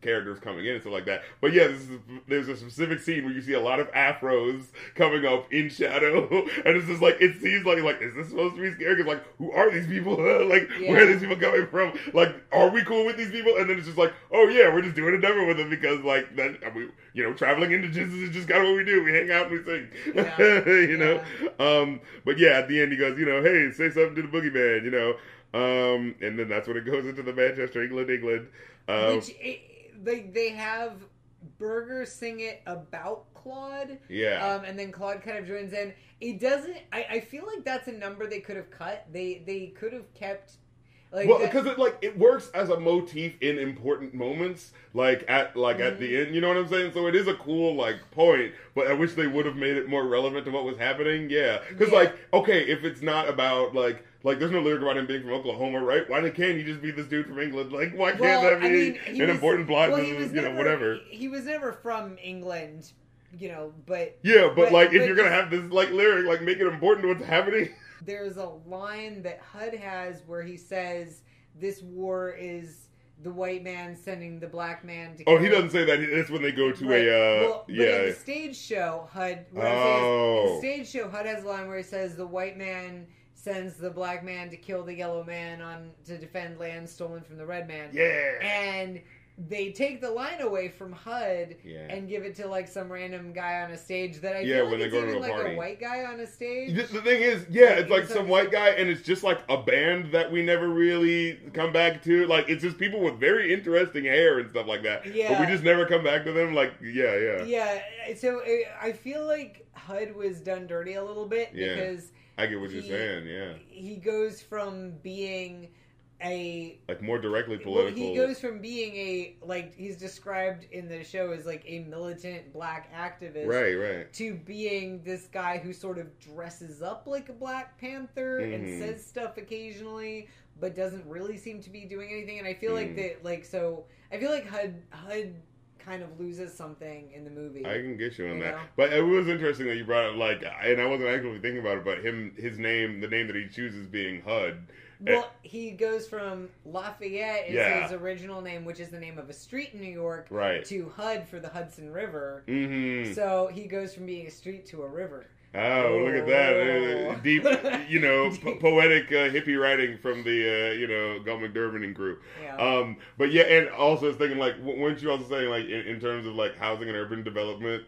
characters coming in and stuff like that. But yeah, this is, there's a specific scene where you see a lot of afros coming up in shadow, <laughs> and it's just like it seems like like is this supposed to be scary? Because like who are these people? <laughs> like where are these people coming from? Like are we cool with these people? And then it's just like oh yeah, we're just doing a number with them because like that I mean, you know traveling indigents is just kind of what we do. We hang out and we sing, Yeah. <laughs> you know. Um, but yeah, at the end he goes, you know, hey, say something to the boogeyman, you know. Um, and then that's when it goes into the Manchester, England, England. Uh, Which it, they they have Berger sing it about Claude, yeah, um, and then Claude kind of joins in. It doesn't. I, I feel like that's a number they could have cut. They they could have kept like well, because it like it works as a motif in important moments, like at like at Mm-hmm. the end. You know what I'm saying? So it is a cool like point, but I wish they would have made it more relevant to what was happening. Yeah, because Yeah. like okay, if it's not about like like there's no lyric about him being from Oklahoma, right? Why can't he just be this dude from England? Like why can't Well, that be I mean, an was- important plot? well, to he was you know whatever. He, was never from England, you know. But Yeah, but, But- like if you're gonna have this like lyric, like make it important to what's happening. <laughs> there's a line that HUD has where he says, "This war is." The white man sending the black man to. Oh, he doesn't say that. That's when they go to Right. a uh, well, but in the stage show, HUD. Saying is, in Oh. the stage show, HUD has a line where he says the white man sends the black man to kill the yellow man on to defend land stolen from the red man. Yeah. And they take the line away from HUD Yeah. and give it to like some random guy on a stage that I Yeah, feel when like they it's go to even a like party. a white guy on a stage. The, the thing is, yeah, Like, it's like some white guy, and it's just like a band that we never really come back to. Like, it's just people with very interesting hair and stuff like that. But Yeah. we just never come back to them. Like, yeah, yeah. Yeah, so uh, I feel like HUD was done dirty a little bit Yeah. because I get what you're saying. Yeah, he goes from being a like more directly well, political. he goes from being a like he's described in the show as like a militant black activist right, right. to being this guy who sort of dresses up like a Black Panther and Mhm. says stuff occasionally, but doesn't really seem to be doing anything. And I feel like Mm. that, like, so I feel like HUD HUD kind of loses something in the movie. I can get you on You that. know? But it was interesting that you brought up like, and I wasn't actually thinking about it, but him, his name, the name that he chooses being HUD. well, he goes from Lafayette is Yeah. his original name, which is the name of a street in New York, Right. to HUD for the Hudson River. Mm-hmm. So he goes from being a street to a river. Oh, look at that! Oh. Uh, deep, you know, <laughs> po- poetic uh, hippie writing from the uh, you know Galt MacDermot and crew. Yeah. Um, but yeah, and also I was thinking like, w- weren't you also saying like in, in terms of like housing and urban development?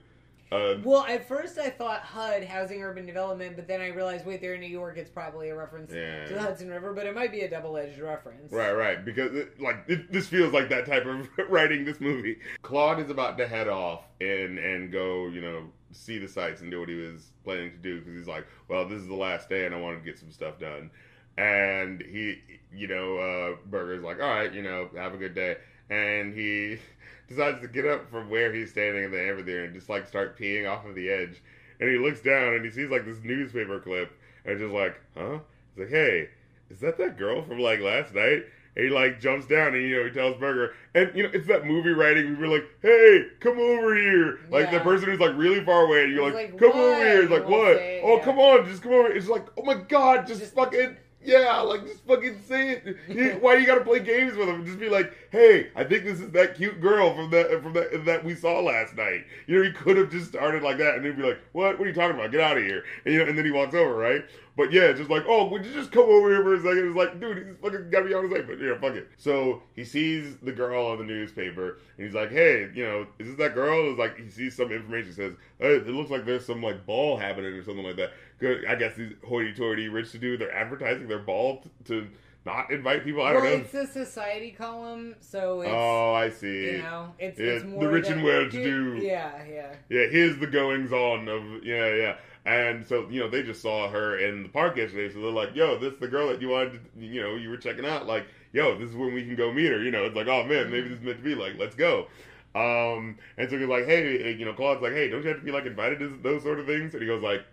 Uh, Well, at first I thought HUD, Housing Urban Development, but then I realized, wait, they're in New York. It's probably a reference Yeah. to the Hudson River, but it might be a double-edged reference. Right, right. Because it, like it, this feels like that type of <laughs> writing. This movie. Claude is about to head off and and go, you know, see the sights and do what he was planning to do because he's like, well, this is the last day and I want to get some stuff done. And he, you know, uh, Berger's like, all right, you know, have a good day. And he <laughs> decides to get up from where he's standing in the amphitheater and just like start peeing off of the edge. And he looks down and he sees like this newspaper clip and just like, huh? He's like, hey, is that that girl from like last night? And he like jumps down and you know he tells Berger, and you know it's that movie writing. We were like, "Hey, come over here!" Like the person who's like really far away, and you're like, like, "Come "What?" over here!" It's like, "What? say oh, yeah. come on, just come over!" It's like, "Oh my god, just, Just- fucking yeah!" Like just fucking say it. Why you gotta play games with him? Just be like, "Hey, I think this is that cute girl from that from that that we saw last night." You know, he could have just started like that, and he'd be like, "What? What are you talking about? Get out of here!" And you know, and then he walks over, right? But yeah, just like, oh, would you just come over here for a second? It's like, dude, he's fucking gotta be on his way. But yeah, fuck it. So he sees the girl on the newspaper, and he's like, hey, you know, is this that girl? It's like he sees some information says, hey, it looks like there's some like ball happening or something like that. Good, I guess these hoity-toity rich to do, they're advertising their ball to not invite people. I don't well, know. it's a society column, so it's oh, I see. you know, it's, Yeah, it's the rich and well-to-do. Yeah, yeah. Yeah, here's the goings on of yeah, yeah. And so you know they just saw her in the park yesterday, so they're like, "Yo, this is the girl that you wanted, to, you know, you were checking out. Like, yo, this is when we can go meet her. You know, it's like, oh man, maybe this is meant to be. Like, let's go." Um, and so he's like, "Hey, you know, Claude's like, hey, don't you have to be like invited to those sort of things?" And he goes like,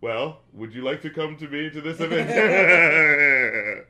"Well, would you like to come to me to this <laughs> event?" <laughs>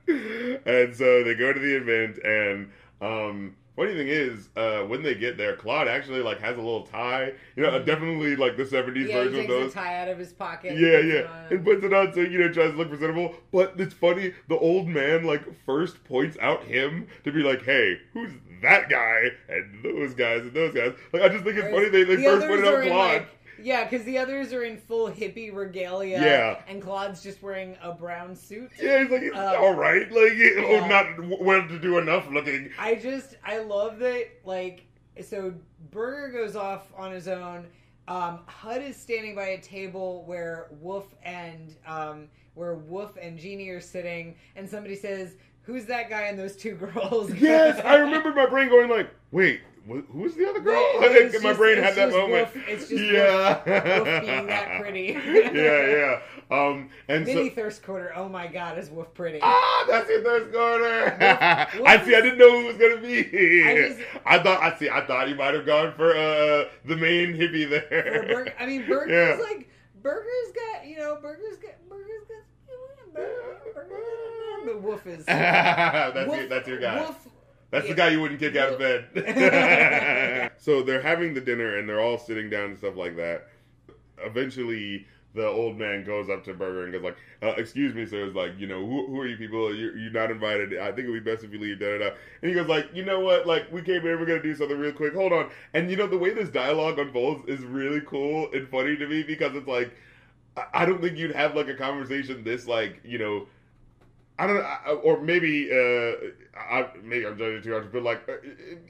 and so they go to the event, and um, funny thing is, uh, when they get there, Claude actually like has a little tie. You know, definitely like the seventies Yeah, version of takes those. a tie out of his pocket. Yeah, yeah, and puts it on so you know tries to look presentable. But it's funny. The old man like first points out him to be like, "Hey, who's that guy?" And those guys and those guys. Like I just think it's Whereas funny they, they the first pointed out Claude. like- yeah, because the others are in full hippie regalia. Yeah. And Claude's just wearing a brown suit. yeah, he's like, it's Uh, all right. Like, yeah. oh, not well to do enough looking. I just I love that like so Berger goes off on his own. Um, Hud is standing by a table where Wolf and um, where Wolf and Jeannie are sitting, and somebody says, "Who's that guy and those two girls?" Yes, I <laughs> remember my brain going like, wait, wh- who's the other girl? <laughs> It's And my brain had that just moment. Wolf- it's just yeah, Wolf- <laughs> being that pretty. <laughs> yeah, yeah. Um, and Vinny so. Thirst Quarter. Oh my God, is Wolf pretty? Ah, that's your corner. Wolf- I see. I didn't know who it was gonna be. I just- I thought. I see. I thought you might have gone for uh, the main hippie there. Berger, I mean, Berger's Yeah. like Berger's got you know Berger's got Berger's got. Berger, Berger, but Wolf is that's Wolf, your, that's your guy. Wolf, That's Yeah. the guy you wouldn't kick out of bed. <laughs> <laughs> so they're having the dinner and they're all sitting down and stuff like that. Eventually, the old man goes up to Berger and goes like, uh, "Excuse me, sir." It's like, you know, who, who are you people? You're, you're not invited. I think it would be best if you leave. Da da da. And he goes like, you know what? Like, we came here. We're gonna do something real quick. Hold on. And you know, the way this dialogue unfolds is really cool and funny to me because it's like, I, I don't think you'd have like a conversation this like, you know. I don't know, or maybe uh, I, maybe I'm judging too much, but like uh,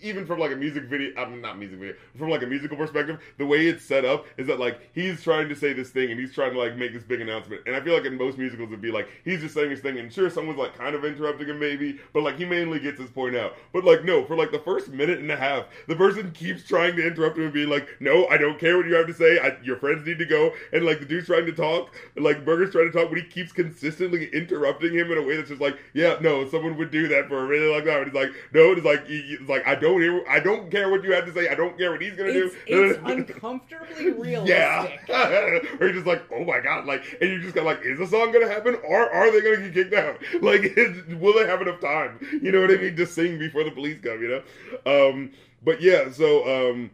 even from like a music video, I mean not music video, from like a musical perspective, the way it's set up is that like he's trying to say this thing and he's trying to like make this big announcement, and I feel like in most musicals it'd be like he's just saying his thing, and sure someone's like kind of interrupting him maybe, but like he mainly gets his point out. But like no, for like the first minute and a half, the person keeps trying to interrupt him and being like, no, I don't care what you have to say, I, your friends need to go, and like the dude's trying to talk, like Berger's trying to talk, but he keeps consistently interrupting him in a way that's just like, yeah, no, someone would do that for a long time. And he's like, no, it's like, it's like I don't hear, I don't care what you have to say, I don't care what he's gonna it's, do. It's <laughs> uncomfortably <laughs> realistic. Yeah, or you're just like, oh my god, like, and you just got like, is the song gonna happen, or are they gonna get kicked out? <laughs> Like, is, will they have enough time? You know what I mean to sing before the police come? You know, um, but yeah, so um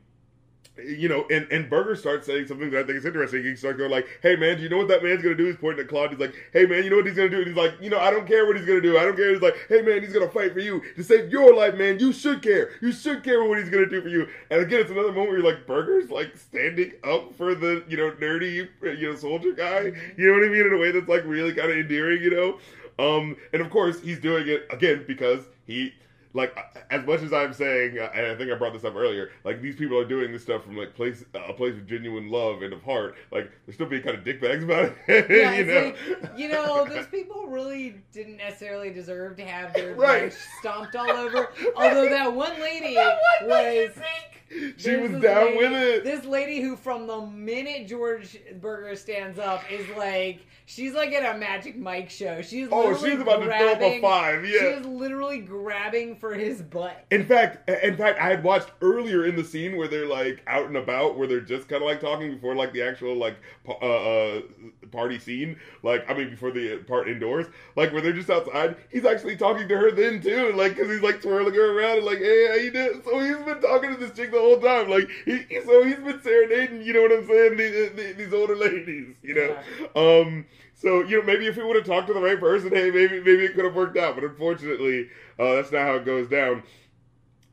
you know, and, and Berger starts saying something that I think is interesting. He starts going like, "Hey man, do you know what that man's gonna do?" He's pointing at Claude. He's like, "Hey man, you know what he's gonna do?" And he's like, "You know, I don't care what he's gonna do. I don't care." He's like, "Hey man, he's gonna fight for you to save your life, man. You should care. You should care what he's gonna do for you." And again, it's another moment where you're like, Berger's like standing up for the you know nerdy you know soldier guy. You know what I mean? In a way that's like really kind of endearing, you know. Um, and of course, he's doing it again because he like as much as I'm saying, uh, and I think I brought this up earlier, like these people are doing this stuff from like place a place of genuine love and of heart. Like they're still being kind of dickbags about it. <laughs> Yeah, you know, like, you know, <laughs> those people really didn't necessarily deserve to have their <laughs> right. stomped all over. Although that one lady what was. She was down lady, with it. This lady who, from the minute George Berger stands up, is like she's like at a Magic Mike show. She's oh, she's about grabbing, to throw up a five. Yeah, she is literally grabbing for his butt. In fact, in fact, I had watched earlier in the scene where they're like out and about, where they're just kind of like talking before like the actual like uh, uh, party scene. Like I mean, before the part indoors, like where they're just outside. He's actually talking to her then too, like because he's like twirling her around and like, hey, how you doing? So he's been talking to this chick the whole time. Like he, so he's been serenading. You know what I'm saying? These, these, these older ladies. You know. Yeah. Um. So you know, maybe if he would have talked to the right person, hey, maybe maybe it could have worked out. But unfortunately, uh, that's not how it goes down.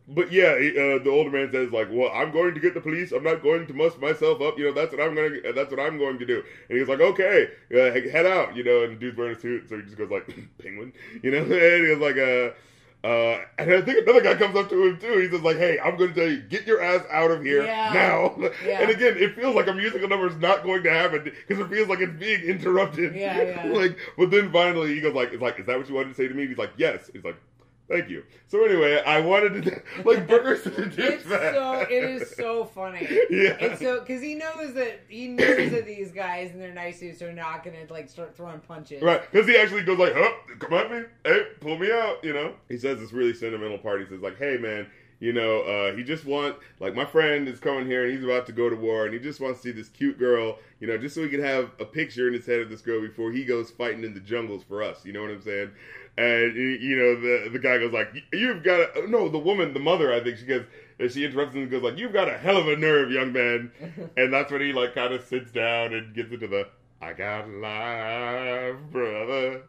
But yeah, uh, the older man says like, "Well, I'm going to get the police. I'm not going to muss myself up. You know, that's what I'm going to. That's what I'm going to do." And he's like, "Okay, uh, head out." You know, and the dude's wearing a suit, so he just goes like, <clears throat> "Penguin," you know, <laughs> and he's like, "Uh." Uh, and I think another guy comes up to him too. He says like, "Hey, I'm going to tell you, get your ass out of here Yeah. now." <laughs> Yeah. And again, it feels like a musical number is not going to happen because it feels like it's being interrupted. Yeah, yeah. <laughs> like, but then finally he goes like, "It's like, is that what you wanted to say to me?" He's like, "Yes." He's like, "Thank you." So anyway, I wanted to <laughs> like Berger's It's so it is so funny. <laughs> Yeah. And so because he knows that he knows that these guys in their nice suits are not gonna like start throwing punches. Right, because he actually goes like, "Huh, come at me, hey, pull me out," you know. He says this really sentimental part. He says like, "Hey, man, you know, uh, he just want like my friend is coming here and he's about to go to war and he just wants to see this cute girl, you know, just so he can have a picture in his head of this girl before he goes fighting in the jungles for us. You know what I'm saying?" And you- know, the the guy goes like, "You've got a, no." The woman, the mother, I think she goes. and She interrupts him and goes like, "You've got a hell of a nerve, young man." <laughs> and that's when he like kind of sits down and gets into the I got life, brother.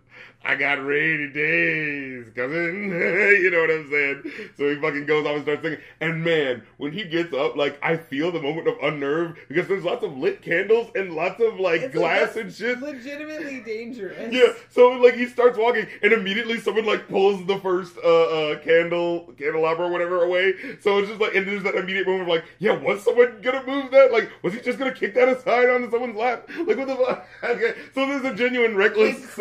I got rainy days, cousin. <laughs> you know what I'm saying? So he fucking goes off and starts singing. And man, when he gets up, like I feel the moment of unnerve because there's lots of lit candles and lots of like It's glass like, and shit. Legitimately dangerous. Yeah, so like he starts walking, and immediately someone like pulls the first uh, uh candle candelabra or whatever away. So it's just like, and there's that immediate moment of like, yeah, was someone gonna move that? Like, was he just gonna kick that aside onto someone's lap? Like, what the fuck? <laughs> Okay, so there's a genuine reckless.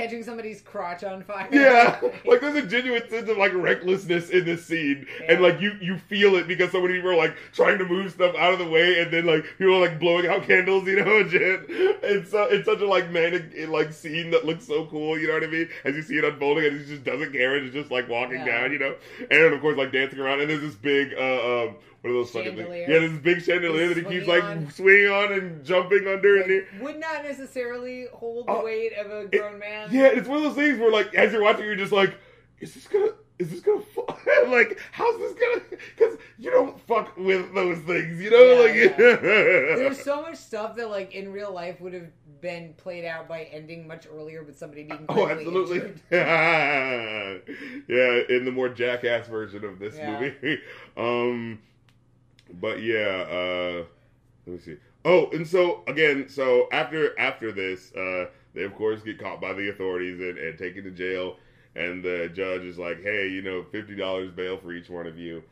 Like sense cro- of- catching somebody's crotch on fire. yeah, <laughs> like there's a genuine sense of like recklessness in this scene, and like you you feel it because so many people are like trying to move stuff out of the way, and then like people are like blowing out candles, you know, <laughs> and shit. It's uh, it's such a like manic like scene that looks so cool, you know what I mean? As you see it unfolding, and he just doesn't care, and it's just like walking Yeah. down, you know, and of course like dancing around, and there's this big uh um. What are those fucking things? Yeah, this big chandelier that he keeps like on. swinging on and jumping under, and he- Like, would not necessarily hold the Oh, weight of a grown man. yeah, it's one of those things where, like, as you're watching, you're just like, is this gonna, is this gonna, fall? <laughs> like, how's this gonna? Because you don't fuck with those things, you know, Yeah, like. <laughs> There's so much stuff that, like, in real life would have been played out by ending much earlier with somebody being Oh, absolutely. <laughs> yeah, in the more jackass version of this Yeah. movie. Um, but yeah, uh, let me see. Oh, and so again, so after after this, uh, they of course get caught by the authorities and, and taken to jail. and the judge is like, "Hey, you know, fifty dollars bail for each one of you."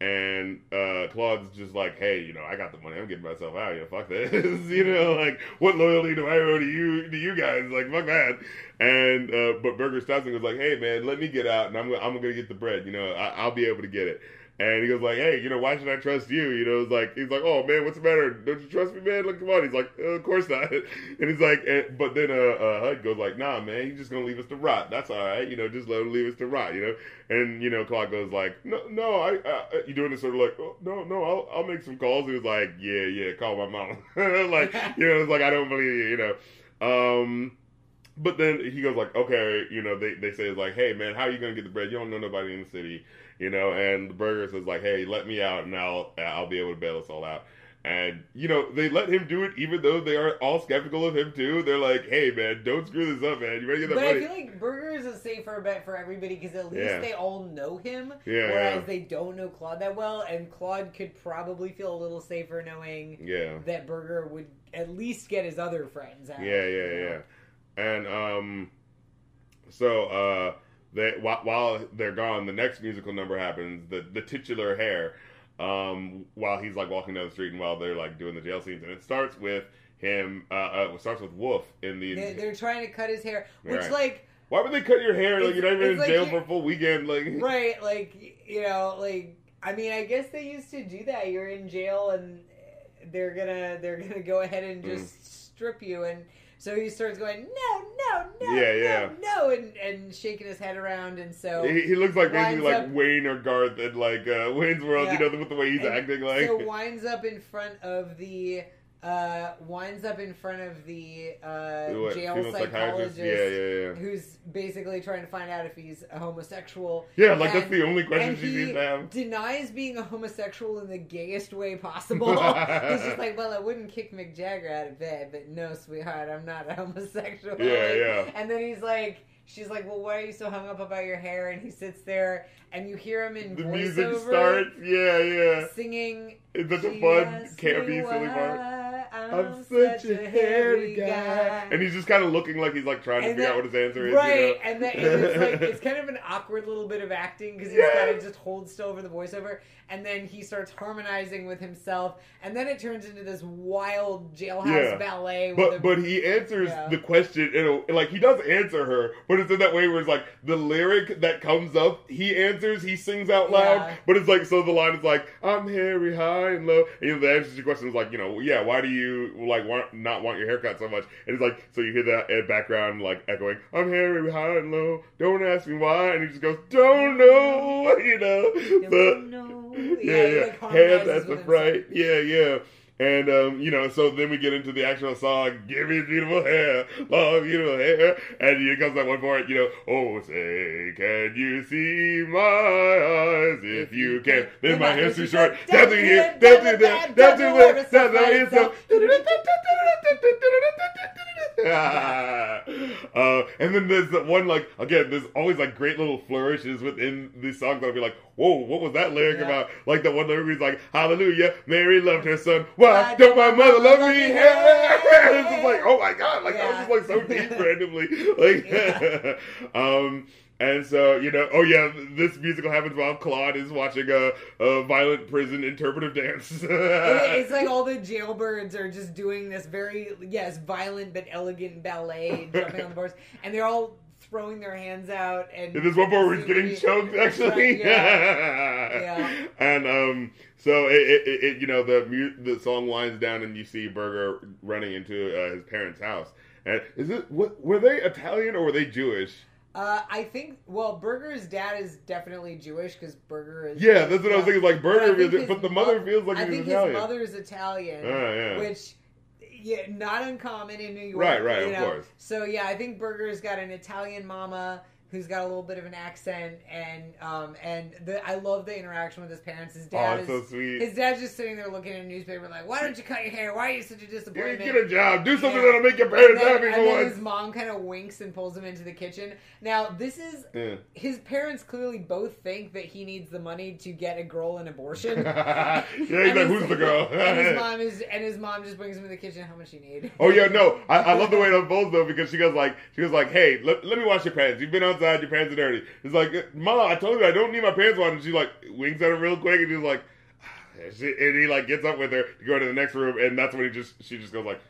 And uh, Claude's just like, hey, you know, I got the money. I'm getting myself out. You know, fuck this. <laughs> you know, like, what loyalty do I owe to you, to you guys? Like, fuck that. And uh, but Berger stops and like, hey, man, let me get out, and I'm I'm gonna get the bread. You know, I, I'll be able to get it. And he goes like, "Hey, you know, why should I trust you?" You know, it's like he's like, "Oh man, what's the matter? Don't you trust me, man? Look, come on." He's like, uh, "Of course not." <laughs> And he's like, and, but then uh, uh, Hud goes like, "Nah, man, he's just gonna leave us to rot. That's all right. You know, just let him leave us to rot. You know." And you know, Claude goes like, "No, no, I, uh, you doing this sort of like, oh, no, no, I'll, I'll make some calls." He was like, "Yeah, yeah, call my mom." <laughs> like, <laughs> you know, it's like I don't believe you. You know. Um, but then he goes like, okay, you know, they, they say it's like, hey man, how are you gonna get the bread? You don't know nobody in the city, you know. And the Berger says like, hey, let me out, and I'll I'll be able to bail us all out. And you know, they let him do it, even though they are all skeptical of him too. They're like, hey man, don't screw this up, man. You better get that But money. I feel like Berger is a safer bet for everybody because at least Yeah. they all know him, Yeah, whereas yeah. they don't know Claude that well, and Claude could probably feel a little safer knowing yeah. that Berger would at least get his other friends out. Yeah, yeah, yeah. And um, so uh, they while, while they're gone, the next musical number happens. The the titular hair, um, while he's like walking down the street and while they're like doing the jail scenes, and it starts with him. Uh, uh it starts with Wolf in the. They, they're trying to cut his hair, which Right. like Why would they cut your hair? Like you're not even in like jail for a full weekend. Like <laughs> right, like you know, like I mean, I guess they used to do that. You're in jail, and they're gonna they're gonna go ahead and Mm. just strip you, and so he starts going no, no, no, Yeah, no, yeah. no, and and shaking his head around, and so He, he looks like basically like up- Wayne or Garth in like uh, Wayne's World, Yeah. you know, with the way he's And acting like. so winds up in front of the uh winds up in front of the uh What, jail psychologist Yeah, yeah, yeah. who's basically trying to find out if he's a homosexual Yeah, like that's the only question and she he seems to have. denies being a homosexual in the gayest way possible. <laughs> He's just like, well, I wouldn't kick Mick Jagger out of bed, but no, sweetheart, I'm not a homosexual. Yeah, yeah. And then he's like, she's like, well, why are you so hung up about your hair? And he sits there, and you hear him in The voiceover music starts. Yeah, yeah. singing. Such a "She fun, campy, silly part. Why I'm, I'm such a hairy guy. And he's just kind of looking like he's like trying to And figure out what his answer is. Right, You know? and, then, it's like it's kind of an awkward little bit of acting because he's Yeah. got to just hold still over the voiceover, and then he starts harmonizing with himself, and then it turns into this wild jailhouse Yeah. ballet. But a, but he answers Yeah. the question in a, like he does answer her, but it's in that way where it's like the lyric that comes up, he answers, he sings out loud, Yeah. but it's like so the line is like I'm hairy, high and low, and you know, the answer to your question is like you know yeah why do you like want not want your haircut so much? And it's like so you hear that in background like echoing I'm hairy, high and low, don't ask me why, and he just goes don't know, <laughs> you know, Don't the- know. yeah, Yeah, yeah. harmonizes at the front. Yeah, yeah. And um, you know, so then we get into the actual song, Give me beautiful hair, long beautiful hair. And it comes that one part, you know, oh say, can you see my eyes? If you can, then my hair's too short. Down to here, down to there, down to there, down to here, so. <laughs> Uh, and then there's the one like again, there's always like great little flourishes within these songs that'll be like, whoa, what was that lyric Yeah. about? Like the one lyric whe's like, Hallelujah, Mary loved her son. Why don't my mother love me? <laughs> it's just like, oh my god, like that was just like so deep <laughs> randomly. Like um and so, you know, oh yeah, this musical happens while Claude is watching a, a violent prison interpretive dance. <laughs> It's like all the jailbirds are just doing this very yes violent but elegant ballet <laughs> jumping on the boards and they're all throwing their hands out and there's one part where he's getting choked, <laughs> actually. yeah. Yeah. And um, so it, it, it, it- you know, the mu- the song winds down, and you see Berger running into uh, his parents' house. And is it what were they Italian or were they Jewish? Uh, I think well, Berger's dad is definitely Jewish because Berger is Yeah, that's what I was thinking. Like But Berger, think is, his but the mo- mother feels like I think Italian. his is Italian, Ah, yeah. which yeah, not uncommon in New York. Right, right, of know? course. So yeah, I think Berger's got an Italian mama who's got a little bit of an accent, and um, and the, I love the interaction with his parents. His oh, dad it's is. so sweet. his dad's just sitting there looking at a newspaper like, "Why don't you cut your hair? Why are you such a disappointment?" get a job. Do something Yeah. that'll make your and parents then, happy and for then once. his mom kind of winks and pulls him into the kitchen. Now, this is Yeah. his parents clearly both think that he needs the money to get a girl an abortion. <laughs> yeah, he's And like, his- who's the girl? <laughs> and his mom is, and his mom just brings him to the kitchen. How much you need? Oh yeah, no, I, I love the way it <laughs> unfolds though because she goes like, she goes like, hey, let, let me wash your pants. You've been out outside. Your pants are dirty. It's like, Mom, I told you I don't need my pants on. And she like winks at him real quick, and he's like, <sighs> she, and he like gets up with her to go to the next room, and that's when he just she just goes like.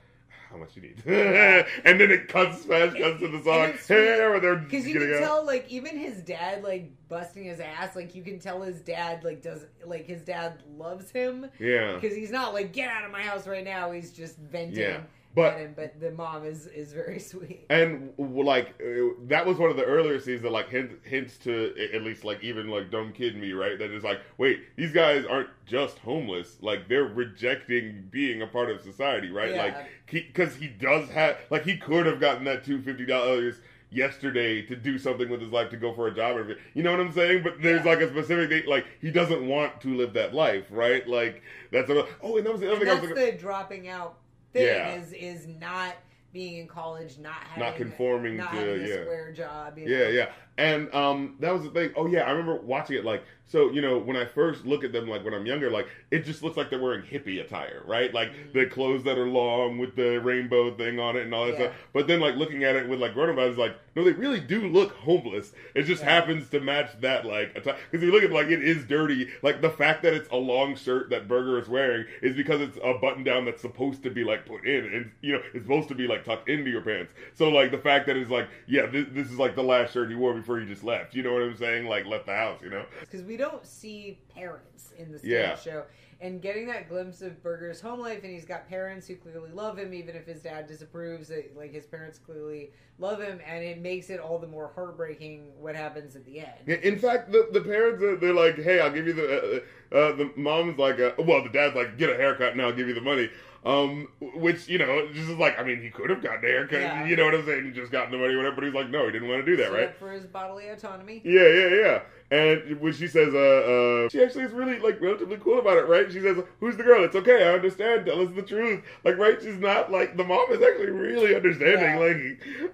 How much you need? <laughs> and then it cuts, smash cuts to the <laughs> song. Hey, <laughs> where they're Because you can out. tell, like, even his dad, like, busting his ass, like, you can tell his dad, like, does, like, his dad loves him. Yeah, Because he's not, like, get out of my house right now. He's just venting Yeah, but- him. But the mom is, is very <laughs> sweet. And like uh, that was one of the earlier scenes that like hint, hints to at least like even like dumb kid me right that is like wait these guys aren't just homeless like they're rejecting being a part of society right Yeah. like because he, does have like he could have gotten that two fifty dollars yesterday to do something with his life to go for a job or you know what I'm saying but there's Yeah. like a specific thing like he doesn't want to live that life right like that's a, oh and that was the other And thing I was that's the dropping out thing Yeah. is is not being in college, not having, Not conforming not to- having a yeah. square job. You Yeah, yeah. And um that was the thing. Oh yeah, I remember watching it like so, you know, when I first look at them like when I'm younger, like it just looks like they're wearing hippie attire, right? Like the clothes that are long with the rainbow thing on it and all that. Yeah. stuff. But then like looking at it with like grown up eyes like, no, they really do look homeless. It just Yeah. happens to match that like attire. Because you look at like it is dirty. Like the fact that it's a long shirt that Berger is wearing is because it's a button down that's supposed to be like put in and you know, it's supposed to be like tucked into your pants. So like the fact that it's like, yeah, this, this is like the last shirt he wore before he just left. You know what I'm saying? Like left the house, you know? because we don't see parents in the Yeah. show and getting that glimpse of Berger's home life and he's got parents who clearly love him even if his dad disapproves that like his parents clearly love him and it makes it all the more heartbreaking what happens at the end Yeah, In fact, the, the parents are they're like, "Hey, I'll give you the." Uh, uh, the mom's like, uh, "Well, the dad's like, get a haircut and I'll give you the money." Um, which you know, just is like, I mean, he could have gotten a haircut. Yeah. You know what I'm saying? He just gotten the money, whatever. But he's like, no, he didn't want to do that, right? for his bodily autonomy Yeah, yeah, yeah. And when she says, uh, uh, she actually is really like relatively cool about it, right? She says, "Who's the girl?" It's okay, I understand. Tell us the truth. Like, right? She's not like the mom is actually really understanding.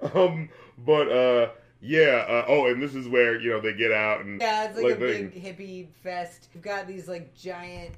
Like, um, but uh, yeah. Uh, oh, and this is where you know they get out and yeah it's like, Like a they- big hippie fest you've got these like giant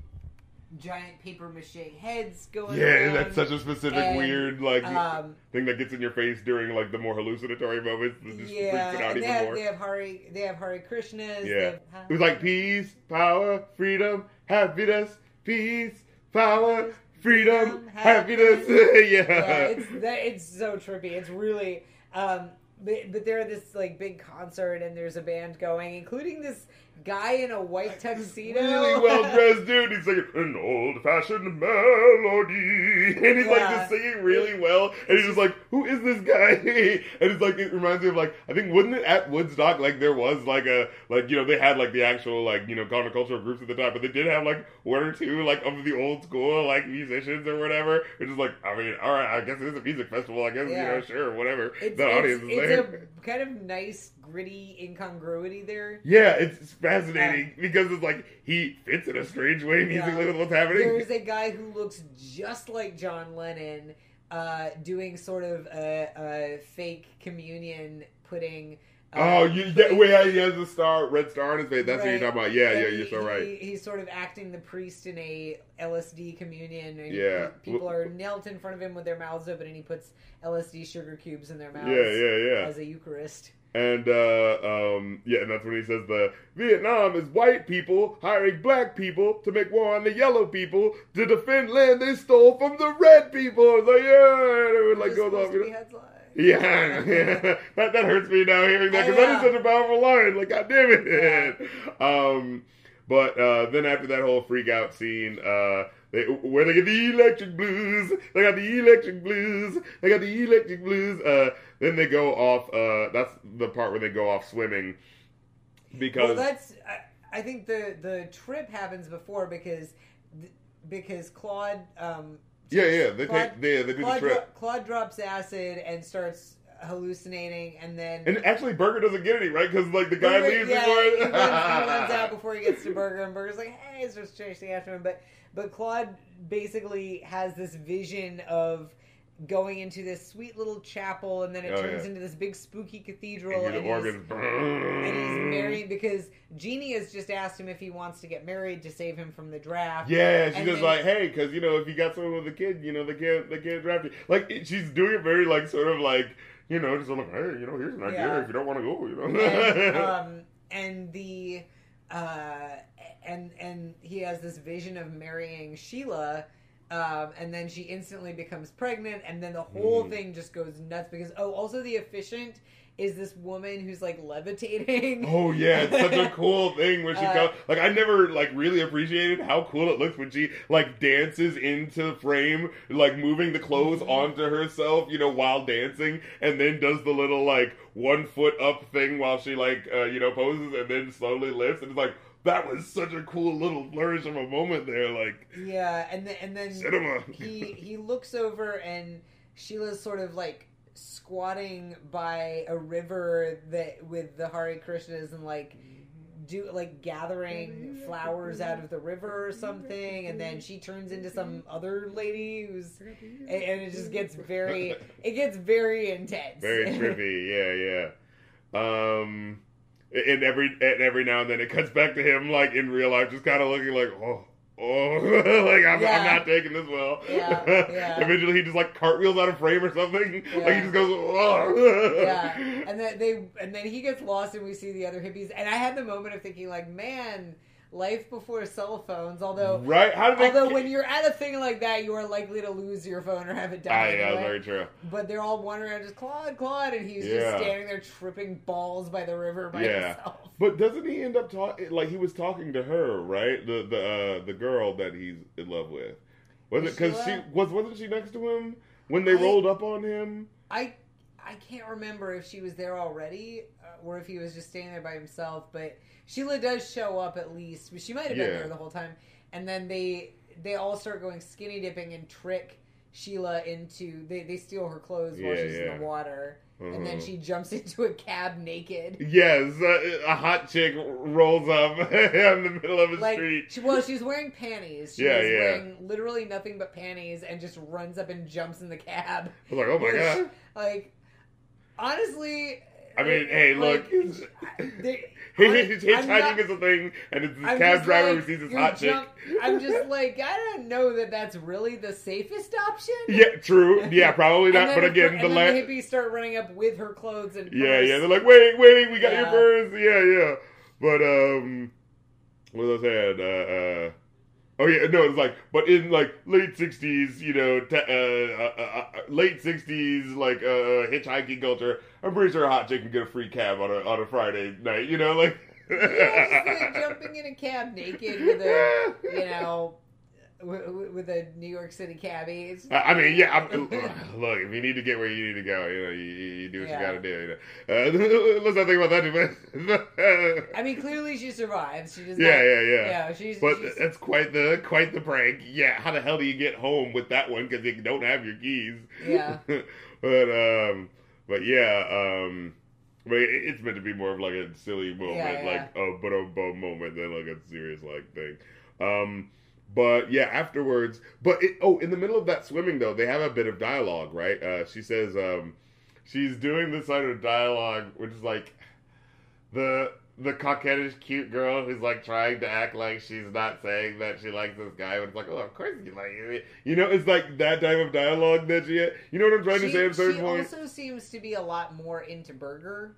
giant paper mache heads going Yeah, around. that's such a specific And, weird like um, thing that gets in your face during like the more hallucinatory moments that just yeah, freaks it out and even they have, more. they have Hare, they have Hare Krishnas. Yeah. have- It was like peace, power, freedom, happiness, peace, power, freedom, <laughs> happiness. yeah. yeah, it's that it's so trippy. It's really, um, but, but they're at this like big concert and there's a band going, including this guy in a white tuxedo. Really well dressed dude. He's like an old fashioned melody. And he's like Yeah. just singing really well. And he's just like, who is this guy? <laughs> And it's like, it reminds me of like, I think, wasn't it at Woodstock? Like, there was like a, like, you know, they had like the actual, like, you know, countercultural groups at the time, but they did have like one or two, like, of the old school, like, musicians or whatever. Which is like, I mean, all right, I guess it is a music festival. I guess, Yeah. you know, sure, whatever. It's, the it's, audience is it's there. a kind of nice gritty incongruity there. Yeah, it's fascinating because it's like he fits in a strange way musically Yeah. with what's happening. There's a guy who looks just like John Lennon, uh, doing sort of a, a fake communion putting. uh, Oh, you, yeah, wait, he has a star, red star on his face. That's what you're talking about. Yeah, yeah, And you're he- so right. he- he's sort of acting the priest in a LSD communion, and Yeah. people are knelt in front of him with their mouths open, and he puts LSD sugar cubes in their mouths. Yeah, yeah, yeah. As a Eucharist. And uh, um, yeah, and that's when he says the Vietnam is white people hiring black people to make war on the yellow people to defend land they stole from the red people. It's like yeah, and it like goes off. to You be know? <laughs> Yeah, yeah. <laughs> that that hurts me now hearing that because that is such a powerful line. Like, god damn it. <laughs> Um, but uh, then after that whole freak out scene, uh, they where they get the electric blues, they got the electric blues, they got the electric blues. Uh, then they go off. Uh, that's the part where they go off swimming because Well, that's. I, I think the the trip happens before because because Claude. Um, yeah, yeah, they Claude- take they, they do Claude, the trip. Claude drops acid and starts hallucinating, and then And actually, Berger doesn't get any right because like the guy Berger- leaves yeah, before. he, runs, he runs out <laughs> before he gets to Berger, and Berger's like, "Hey," it's just chasing after him. But but Claude basically has this vision of going into this sweet little chapel, and then it Oh, turns yeah. into this big spooky cathedral, and the he's, and he's married because Jeannie has just asked him if he wants to get married to save him from the draft. Yeah, she's And just like, hey, because you know, if you got someone with a kid, you know, they can't, they can't draft you. Like she's doing it very like sort of like you know, just like, hey, you know, here's an idea Yeah. if you don't want to go, you know. and, <laughs> um, and the uh, and and he has this vision of marrying Sheila. Um, and then she instantly becomes pregnant, and then the whole Mhm. thing just goes nuts because oh, also the efficient is this woman who's like levitating. Oh yeah, it's such a <laughs> cool thing when she Uh, comes. Like I never like really appreciated how cool it looks when she like dances into the frame, like moving the clothes Mhm. onto herself, you know, while dancing, and then does the little like one foot up thing while she like uh, you know poses, and then slowly lifts, and it's like that was such a cool little flourish of a moment there, like Yeah, and then and then cinema. he he looks over and Sheila's sort of like squatting by a river that with the Hare Krishnas and like do like gathering flowers out of the river or something and then she turns into some other lady who's and, and it just gets very it gets very intense Very <laughs> trippy, yeah, yeah. Um, and every and every now and then it cuts back to him like in real life, just kind of looking like, oh, oh, <laughs> like I'm, Yeah. I'm not taking this well. Yeah, <laughs> yeah. Eventually, he just like cartwheels out of frame or something. <laughs> Like he just goes, oh. yeah and then they and then he gets lost and we see the other hippies and i had the moment of thinking like man life before cell phones although right? How did they? although when you're at a thing like that you are likely to lose your phone or have it ah, die yeah, that's anyway. very true. but they're all wandering around just claude claude and he's Yeah. just standing there tripping balls by the river by Yeah. himself But doesn't he end up talking like he was talking to her, right? The the uh, the girl that he's in love with. Was it because she Sheila? was wasn't she next to him when they I- rolled up on him? i i can't remember if she was there already uh, or if he was just standing there by himself but sheila does show up at least she might have been there the whole time and then they they all start going skinny dipping and trick sheila into they, they steal her clothes while Yeah, she's in the water and then Mhm. she jumps <laughs> into a cab naked Yes, uh, a hot chick rolls up <laughs> in the middle of a like street. she, well she's wearing panties she Yeah, yeah. wearing literally nothing but panties and just runs up and jumps in the cab I was like, oh my <laughs> god. like honestly I mean, hey, look, like, <laughs> they- Hitch- hitchhiking is a thing, and it's this I'm cab driver like, who sees this hot chick. I'm just like, I don't know that that's really the safest option. Yeah, true. Yeah, probably <laughs> not. But again, and the then la- the hippies start running up with her clothes and Yeah, yeah. They're like, wait, wait, we got Yeah. your purse. Yeah, yeah. But um, what was I saying? Uh, uh, oh yeah, no, it's like, but in like late '60s, you know, te- uh, uh, uh, uh, late '60s, like uh, uh, hitchhiking culture. I'm pretty sure a hot chick can get a free cab on a on a Friday night. You know, like. Yeah, like, jumping in a cab naked with a, <laughs> you know, with, with a New York City cabbie. I mean, yeah. I'm, <laughs> look, if you need to get where you need to go, you know, you, you do what Yeah. you got to do. You know? uh, <laughs> let's not think about that too much. I mean, clearly she survives. She does yeah, not. yeah, yeah. Yeah, she's. But she's that's quite the quite the prank. Yeah, how the hell do you get home with that one because you don't have your keys? Yeah. <laughs> but um, but yeah, um, but it's meant to be more of like a silly moment, Yeah, yeah. like a but a moment than like a serious like thing. Um, but yeah, afterwards, but it, oh, in the middle of that swimming though, they have a bit of dialogue, right? Uh, she says, um, she's doing this sort of dialogue, which is like the the coquettish cute girl who's like trying to act like she's not saying that she likes this guy, but it's like, oh, of course you like it. You know, it's like that type of dialogue that she. You know what I'm trying she, to say at certain she point? also seems to be a lot more into Berger.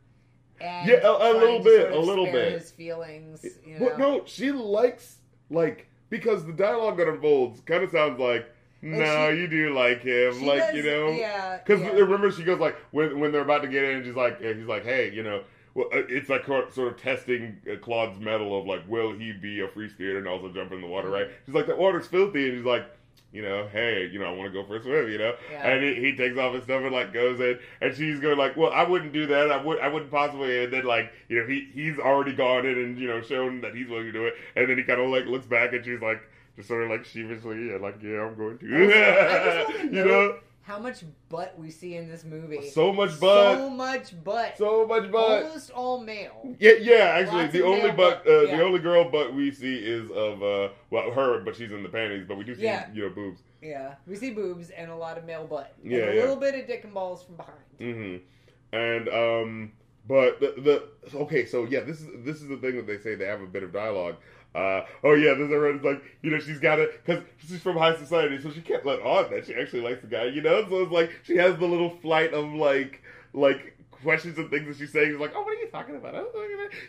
And Yeah, a- a little bit, sort of a little bit. His feelings, you know. But no, she likes like because the dialogue that unfolds kind of sounds like, no, she- you do like him, like does- you know, yeah, Because yeah. remember, she goes like when when they're about to get in, she's like, he's like, hey, you know, well, uh, it's like sort of testing uh, Claude's mettle of like, will he be a free spirit and also jump in the water, right? She's like, that water's filthy, and he's like. You know, hey, you know, I want to go for a swim. You know, Yeah. and he, he takes off his stuff and like goes in, and she's going like, "Well, I wouldn't do that. I would, I wouldn't possibly." And then like, you know, he he's already gone in and you know shown that he's willing to do it, and then he kind of like looks back and she's like, just sort of like sheepishly, and like, "Yeah, I'm going to." I just wanna <laughs> you know, how much butt we see in this movie. so much butt. So much butt. So much butt. Almost all male. Yeah, yeah. Actually, Lots the only butt, butt, uh, yeah. the only girl butt we see is of uh, well, her, but she's in the panties. But we do see, Yeah. you know, boobs. Yeah, we see boobs and a lot of male butt. And Yeah, a yeah. little bit of dick and balls from behind. hmm And um, but the, the okay, so yeah, this is this is the thing that they say they have a bit of dialogue. Uh, oh yeah, there's a it's like you know she's got it because she's from high society, so she can't let on that she actually likes the guy, you know. So it's like she has the little flight of like like questions and things that she's saying. He's like, "Oh, what are you talking about?"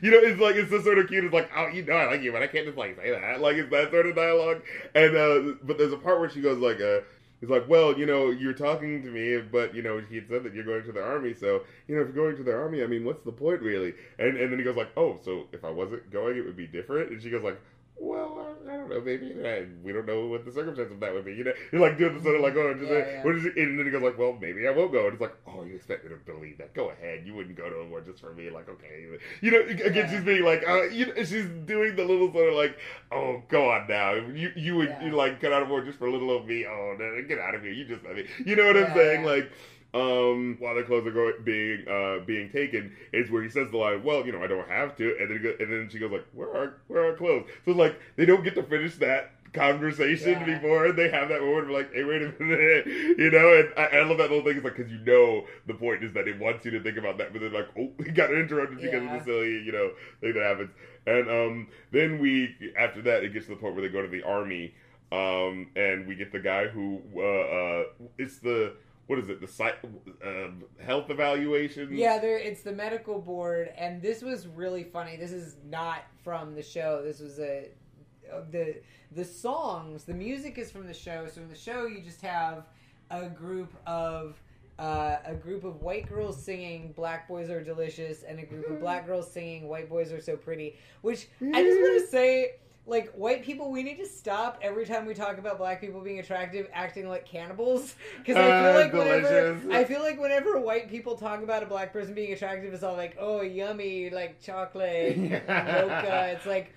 You know, it's like it's just sort of cute. It's like, "Oh, you know, I like you, but I can't just like say that." Like it's that sort of dialogue. And uh, but there's a part where she goes like, uh, He's like, well, you know, you're talking to me, but you know, he said that you're going to the army, so you know, if you're going to the army, I mean, what's the point really? And and then he goes like, oh, so if I wasn't going, it would be different. And she goes like, well, I, I don't know, maybe I, we don't know what the circumstance of that would be. You know, you're like doing the sort of like, oh, just, Yeah, yeah. what is it? And then he goes like, well, maybe I won't go. And it's like, oh, you expect me to believe that? Go ahead, you wouldn't go to a war just for me. Like, okay, you know, again, Yeah. she's being like, uh, you know, she's doing the little sort of like, oh, go on now, you you would you like cut out a war just for a little of me. Oh, no, get out of here, you just, I mean, you know what I'm saying? Like. Um, while their clothes are going, being uh, being taken, is where he says the line, "Well, you know, I don't have to," and then he go, and then she goes like, "Where are where are our clothes?" So like they don't get to finish that conversation Yeah. before they have that moment of like, "Hey, wait a minute," <laughs> you know. And I, I love that little thing. It's like because you know the point is that it wants you to think about that, but then like, <laughs> oh, he got interrupted because Yeah. of the silly, you know, thing that happens. And um, then we after that it gets to the point where they go to the army, um, and we get the guy who uh, uh it's the what is it the site um, health evaluation Yeah, there. It's the medical board, and this was really funny. This is not from the show. This was a uh, the the songs. The music is from the show. So in the show, you just have a group of uh, a group of white girls singing "Black Boys Are Delicious" and a group of black girls singing "White Boys Are So Pretty." Which I just want to say. Like white people, we need to stop every time we talk about black people being attractive, acting like cannibals. <laughs> Because I Uh, feel like whenever. I feel like whenever white people talk about a black person being attractive, it's all like, oh, yummy, like chocolate, <laughs> mocha. It's like,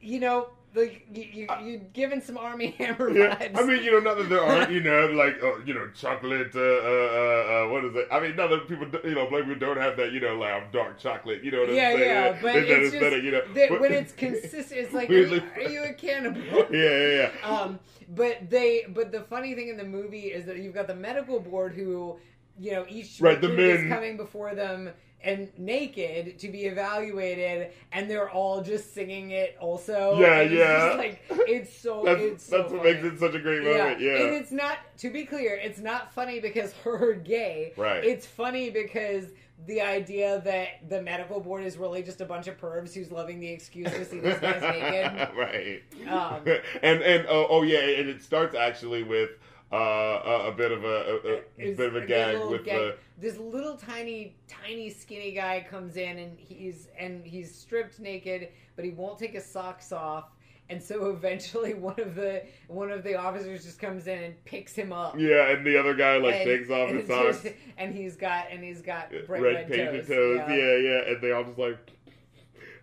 you know, like you, you, you're giving some Armie <laughs> Hammer Yeah, vibes. I mean, you know, not that there aren't, you <laughs> know, like, uh, you know, chocolate, uh, uh, uh, uh, what is it? I mean, not that people, you know, black people don't have that, you know, like, I'm dark chocolate, you know what I'm yeah, saying? yeah, yeah, but that it's just you know. But- when it's <laughs> consistent, it's like, are you, are you a cannibal? yeah, yeah, yeah. um, but they, but the funny thing in the movie is that you've got the medical board who, you know, each Right, the men. coming before them and naked to be evaluated, and they're all just singing it also. Yeah, And yeah. like it's so <laughs> that's it's so that's what funny. makes it such a great moment, yeah. and it's not to be clear, it's not funny because <laughs> her gay. Right. It's funny because the idea that the medical board is really just a bunch of pervs who's loving the excuse to see these guys naked. <laughs> right. Um, and and oh, oh yeah, and it starts actually with uh, a, a bit of a, a, a bit of a gag with gag. the this little tiny tiny skinny guy comes in and he's and he's stripped naked but he won't take his socks off and so eventually <laughs> one of the one of the officers just comes in and picks him up yeah, and the other guy like and, takes off his <laughs> socks, just- and he's got and he's got red, red, painted toes, toes, yeah. yeah, yeah, and they all just like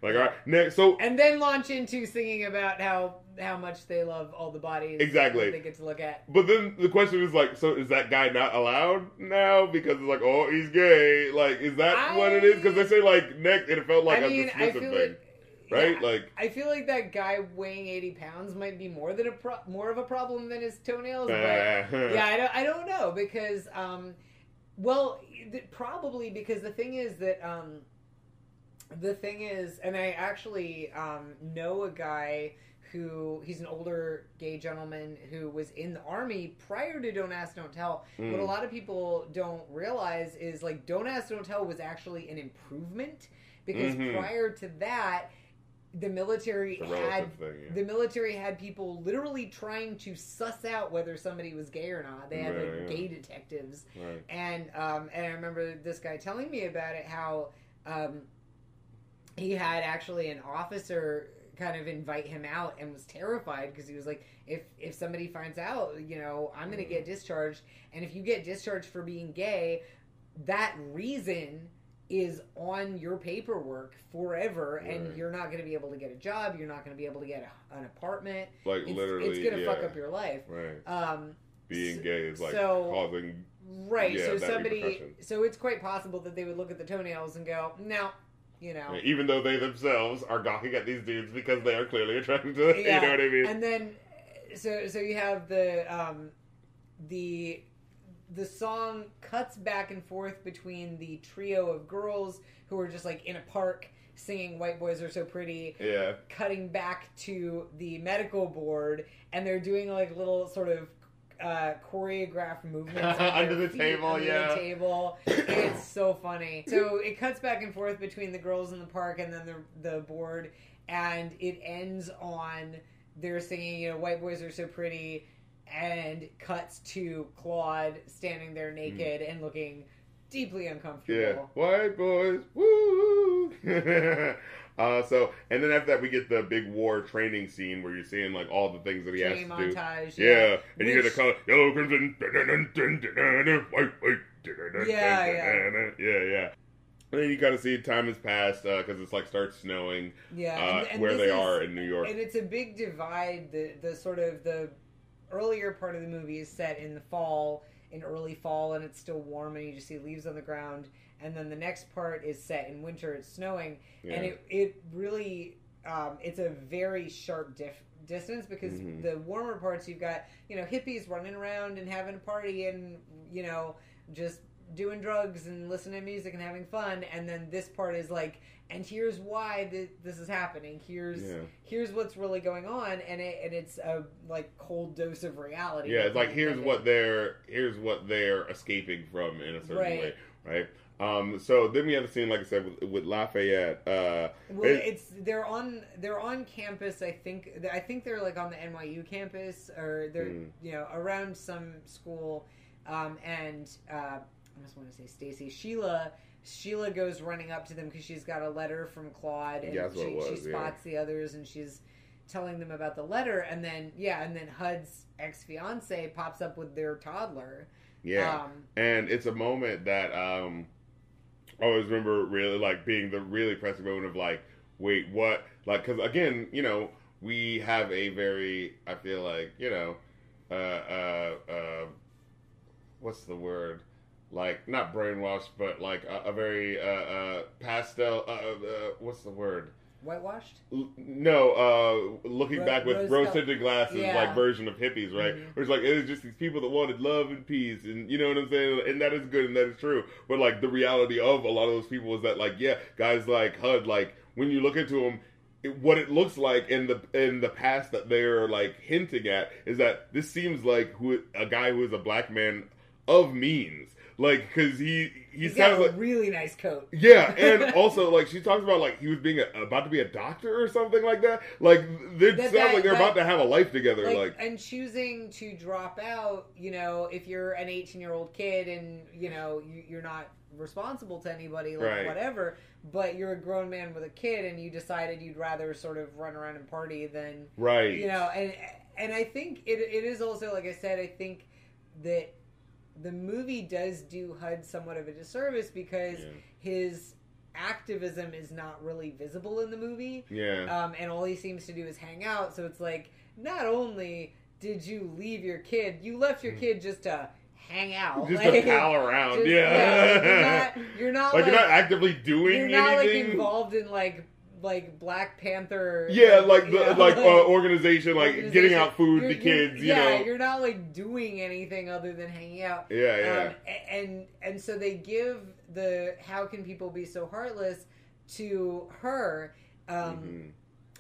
like all right next. So and then launch into singing about how how much they love all the bodies Exactly. they get to look at But then the question is like, so is that guy not allowed now because it's like, oh, he's gay? Like, is that what it is? Because they say like and it felt like I a mean, I dismissive feel thing, like, right? yeah, Like, I feel like that guy weighing eighty pounds might be more than a pro- more of a problem than his toenails. But uh, yeah, I don't, I don't know because, um, well, th- probably because the thing is that, um, the thing is, and I actually um, know a guy who he's an older gay gentleman who was in the army prior to Don't Ask, Don't Tell. What a Mm. lot of people don't realize is like Don't Ask, Don't Tell was actually an improvement because Mhm. prior to that, the military had thing. Yeah. the military had people literally trying to suss out whether somebody was gay or not. They had like Yeah, yeah. gay detectives, right. and um, and I remember this guy telling me about it how um, he had actually an officer kind of invite him out and was terrified because he was like if if somebody finds out you know i'm going to get discharged and if you get discharged for being gay that reason is on your paperwork forever and you're not going to be able to get a job you're not going to be able to get a, an apartment Like it's, literally, it's going to yeah. fuck up your life Right. um, Being gay is like so- causing. right Yeah, so somebody so it's quite possible that they would look at the toenails and go no you know Even though they themselves are gawking at these dudes because they are clearly attracted to them. You know what I mean? And then, so so you have the um, the the song cuts back and forth between the trio of girls who are just like in a park singing "White Boys Are So Pretty," yeah. cutting back to the medical board, and they're doing like little sort of uh, choreographed movements <laughs> Under the table, under yeah. the table. It's so funny. So it cuts back and forth between the girls in the park and then the the board, and it ends on they're singing, you know, "White Boys Are So Pretty," and cuts to Claude standing there naked and looking deeply uncomfortable. Yeah, white boys, woo! <laughs> <laughs> uh, so, and then after that, we get the big war training scene where you're seeing like all the things that he Training has to do. montage. Yeah, and you hear the color yellow crimson, white, white, Yeah, yeah. yeah, yeah. And then you kind of see time has passed because it's like starts snowing Yeah, uh, and- and where they is- are in New York. and it's a big divide. The the sort of the earlier part of the movie is set in the fall, in early fall, and it's still warm, and you just see leaves on the ground. And then the next part is set in winter. It's snowing, and it it really um, it's a very sharp diff- distance because Mhm. the warmer parts you've got you know hippies running around and having a party and you know just doing drugs and listening to music and having fun and then this part is like and here's why th- this is happening here's Yeah. here's what's really going on and it and it's a like cold dose of reality Yeah, it's like Like, here's what they're here's what they're escaping from in a certain Right. way, right? Um, so then we have a scene, like I said, with, with Lafayette. Uh, well it- it's they're on they're on campus i think i think they're like on the nyu campus or they're Mm. you know around some school um and uh i just want to say stacy sheila sheila goes running up to them because she's got a letter from claude and Yeah, she, it she was, yeah. spots the others and she's telling them about the letter and then yeah and then hud's ex-fiance pops up with their toddler yeah, um and it's a moment that um, I always remember really like being the really pressing moment of like, wait, what? Like, because again, you know, we have a very, I feel like, you know, uh, uh, uh, what's the word? Like not brainwashed, but like a, a very uh, uh, pastel. Uh, uh, what's the word? Whitewashed L- No, uh, looking Ro- back with rose tinted glasses, Yeah. like version of hippies, right? Mhm. Where it's like it was just these people that wanted love and peace, and you know what I'm saying, and that is good and that is true. But like the reality of a lot of those people is that like yeah, guys like Hud, like when you look into them. It, what it looks like in the in the past that they're like hinting at is that this seems like who a guy who is a black man of means, like because he he he's got sounds a like really nice coat yeah, <laughs> and also like she talks about like he was being a, about to be a doctor or something like that. Like it That- sounds that- like they're that- about to have a life together. like, Like, and choosing to drop out you know if you're an 18 year old kid and you know you, you're not responsible to anybody like Right. whatever but you're a grown man with a kid and you decided you'd rather sort of run around and party than right? you know and and i think it, it is also like i said i think that the movie does do hud somewhat of a disservice because Yeah. his activism is not really visible in the movie yeah, um, and all he seems to do is hang out. So it's like, not only did you leave your kid, you left your kid just to hang out, Hmm. just like, to pal <laughs> around. just- yeah, like, you're not, you're not like like, you're not actively doing you're not like involved in like like Black Panther. yeah, like the know, like <laughs> uh, organization, like getting out food to kids. You yeah, know, you're not like doing anything other than hanging out. yeah, yeah, Um, a- and and so they give the how can people be so heartless to her. Um, Mhm.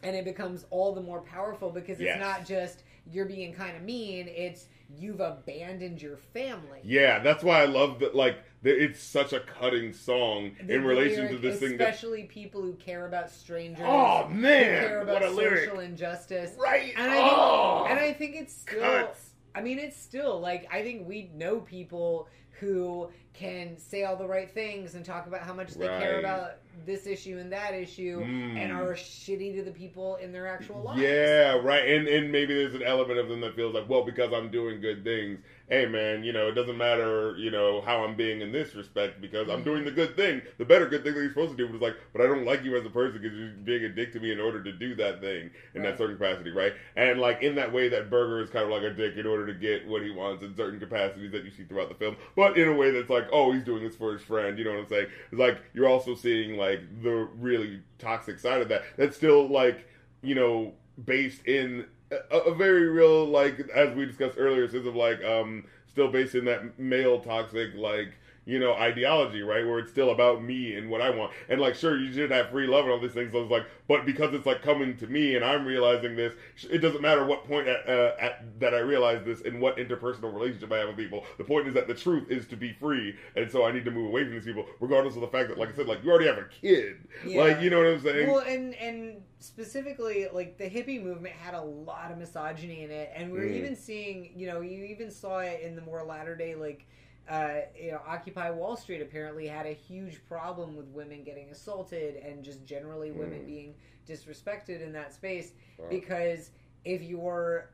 and it becomes all the more powerful because it's Yes. not just you're being kind of mean it's you've abandoned your family yeah. That's why I love that. Like, it's such a cutting song The in relation to lyric, this thing. That, especially people who care about strangers oh who man, care about what a lyric! social injustice Right? and I think, oh, and I think it's still cuts. I mean it's still like I think we know people who can say all the right things and talk about how much they care about this issue and that issue Mm. and are shitty to the people in their actual lives Yeah, right. And and maybe there's an element of them that feels like, well, because I'm doing good things, hey man, you know, it doesn't matter, you know, how I'm being in this respect because I'm doing mm-hmm. the good thing, the better good thing that you're supposed to do. But it's like, but I don't like you as a person because you're being a dick to me in order to do that thing in Right. that certain capacity, right? And like in that way, that Berger is kind of like a dick in order to get what he wants in certain capacities that you see throughout the film, but in a way that's like, oh, he's doing this for his friend. You know what I'm saying? It's like you're also seeing like the really toxic side of that. That's still like you know, based in a, a very real, like as we discussed earlier, sense of like um, still based in that male toxic, like you know, ideology, right? Where it's still about me and what I want. And like, sure, you should have free love and all these things. So it's like, but because it's like coming to me and I'm realizing this, it doesn't matter what point at, uh, at, that I realize this and what interpersonal relationship I have with people. The point is that the truth is to be free, and so I need to move away from these people, regardless of the fact that, like I said, like you already have a kid. Yeah. Like, you know what I'm saying? Well, and and specifically, like the hippie movement had a lot of misogyny in it, and we are Mm. even seeing, you know, you even saw it in the more latter day, like, uh, you know, Occupy Wall Street apparently had a huge problem with women getting assaulted and just generally women Mm. being disrespected in that space Wow. because if your,